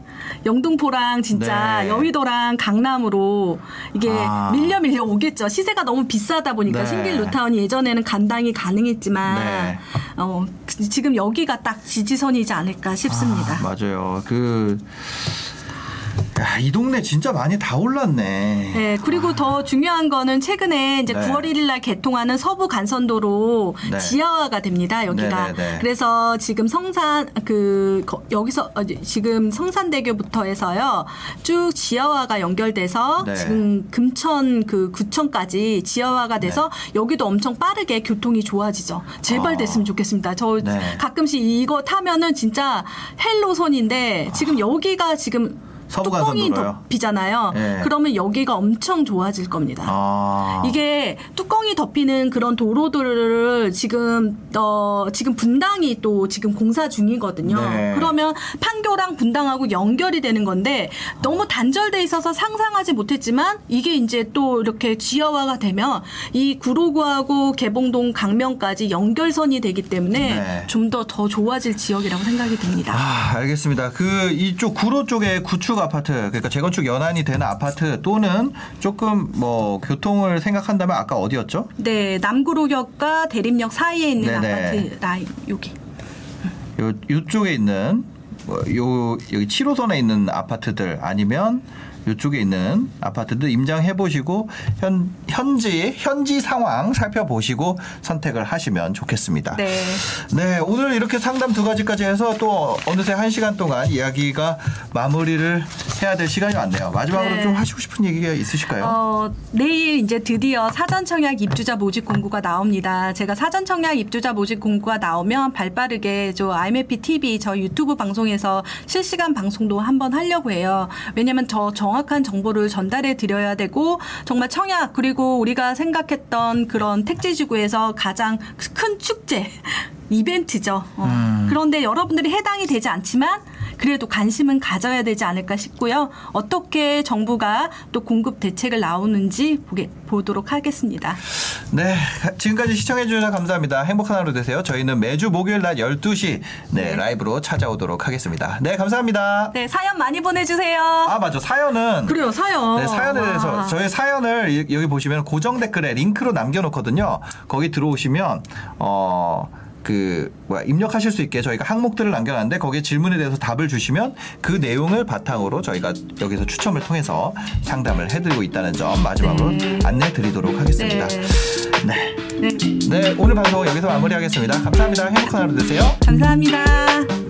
영등포랑 진짜 네. 여의도랑 강남으로 이게 아. 밀려 밀려 오겠죠. 시세가 너무 비싸다 보니까 네. 신길 루타운이 예전에는 감당이 가능했지만 네. 어, 그- 지금 여기가 딱 지지선이지 않을까 싶습니다. 아, 맞아요. 그, 야, 이 동네 진짜 많이 다 올랐네. 네, 그리고 더 중요한 거는 최근에 이제 네. 9월 1일 날 개통하는 서부 간선도로 네. 지하화가 됩니다. 여기가. 네네네. 그래서 지금 성산 그 거- 여기서 어, 지금 성산대교부터 해서요. 쭉 지하화가 연결돼서 네. 지금 금천 그 구청까지 지하화가 돼서 여기도 엄청 빠르게 교통이 좋아지죠. 제발 아. 됐으면 좋겠습니다. 저 네. 가끔씩 이거 타면은 진짜 헬로선인데 지금 여기가 지금? 뚜껑이 덮이잖아요. 예. 그러면 여기가 엄청 좋아질 겁니다. 아. 이게 뚜껑이 덮이는 그런 도로들을 지금 어 지금 분당이 또 지금 공사 중이거든요. 네. 그러면 판교랑 분당하고 연결이 되는 건데 너무 단절돼 있어서 상상하지 못했지만 이게 이제 또 이렇게 지하화가 되면 이 구로구하고 개봉동 강명까지 연결선이 되기 때문에 네. 좀더더 좋아질 지역이라고 생각이 듭니다. 아, 알겠습니다. 그 이쪽 구로 쪽에 구축 아파트, 그러니까 재건축 연한이 되는 아파트 또는 조금 뭐 교통을 생각한다면 아까 어디였죠? 네, 남구로역과 대림역 사이에 있는 네네. 아파트 라인 여기. 요 요쪽에 있는 뭐, 요 여기 7호선에 있는 아파트들 아니면 요쪽에 있는 아파트들 임장해 보시고 현 현지 현지 상황 살펴보시고 선택을 하시면 좋겠습니다. 네. 네, 오늘 이렇게 상담 두 가지까지 해서 또 어느새 한 시간 동안 이야기가 마무리를 해야 될 시간이 왔네요. 마지막으로 네. 좀 하시고 싶은 얘기가 있으실까요? 어, 내일 이제 드디어 사전 청약 입주자 모집 공고가 나옵니다. 제가 사전 청약 입주자 모집 공고가 나오면 발빠르게 저 IMF TV 저 유튜브 방송에서 실시간 방송도 한번 하려고 해요. 왜냐면 저 정 확한 정보를 전달해 드려야 되고 정말 청약 그리고 우리가 생각했던 그런 택지 지구에서 가장 큰 축제 이벤트죠. 어. 음. 그런데 여러분들이 해당이 되지 않지만 그래도 관심은 가져야 되지 않을까 싶고요. 어떻게 정부가 또 공급 대책을 나오는지 보게, 보도록 하겠습니다. 네, 지금까지 시청해 주셔서 감사합니다. 행복한 하루 되세요. 저희는 매주 목요일 낮 12시 네, 네. 라이브로 찾아오도록 하겠습니다. 네, 감사합니다. 네, 사연 많이 보내 주세요. 아, 맞아. 사연은 그래요, 사연. 네, 사연에 대해서 와. 저희 사연을 이- 여기 보시면 고정 댓글에 링크로 남겨 놓거든요. 거기 들어오시면 어. 그 뭐야 입력하실 수 있게 저희가 항목들을 남겨놨는데 거기에 질문에 대해서 답을 주시면 그 내용을 바탕으로 저희가 여기서 추첨을 통해서 상담을 해드리고 있다는 점 마지막으로 네. 안내드리도록 하겠습니다. 네. 네. 네, 네, 오늘 방송 여기서 마무리하겠습니다. 감사합니다. 행복한 하루 되세요. 감사합니다.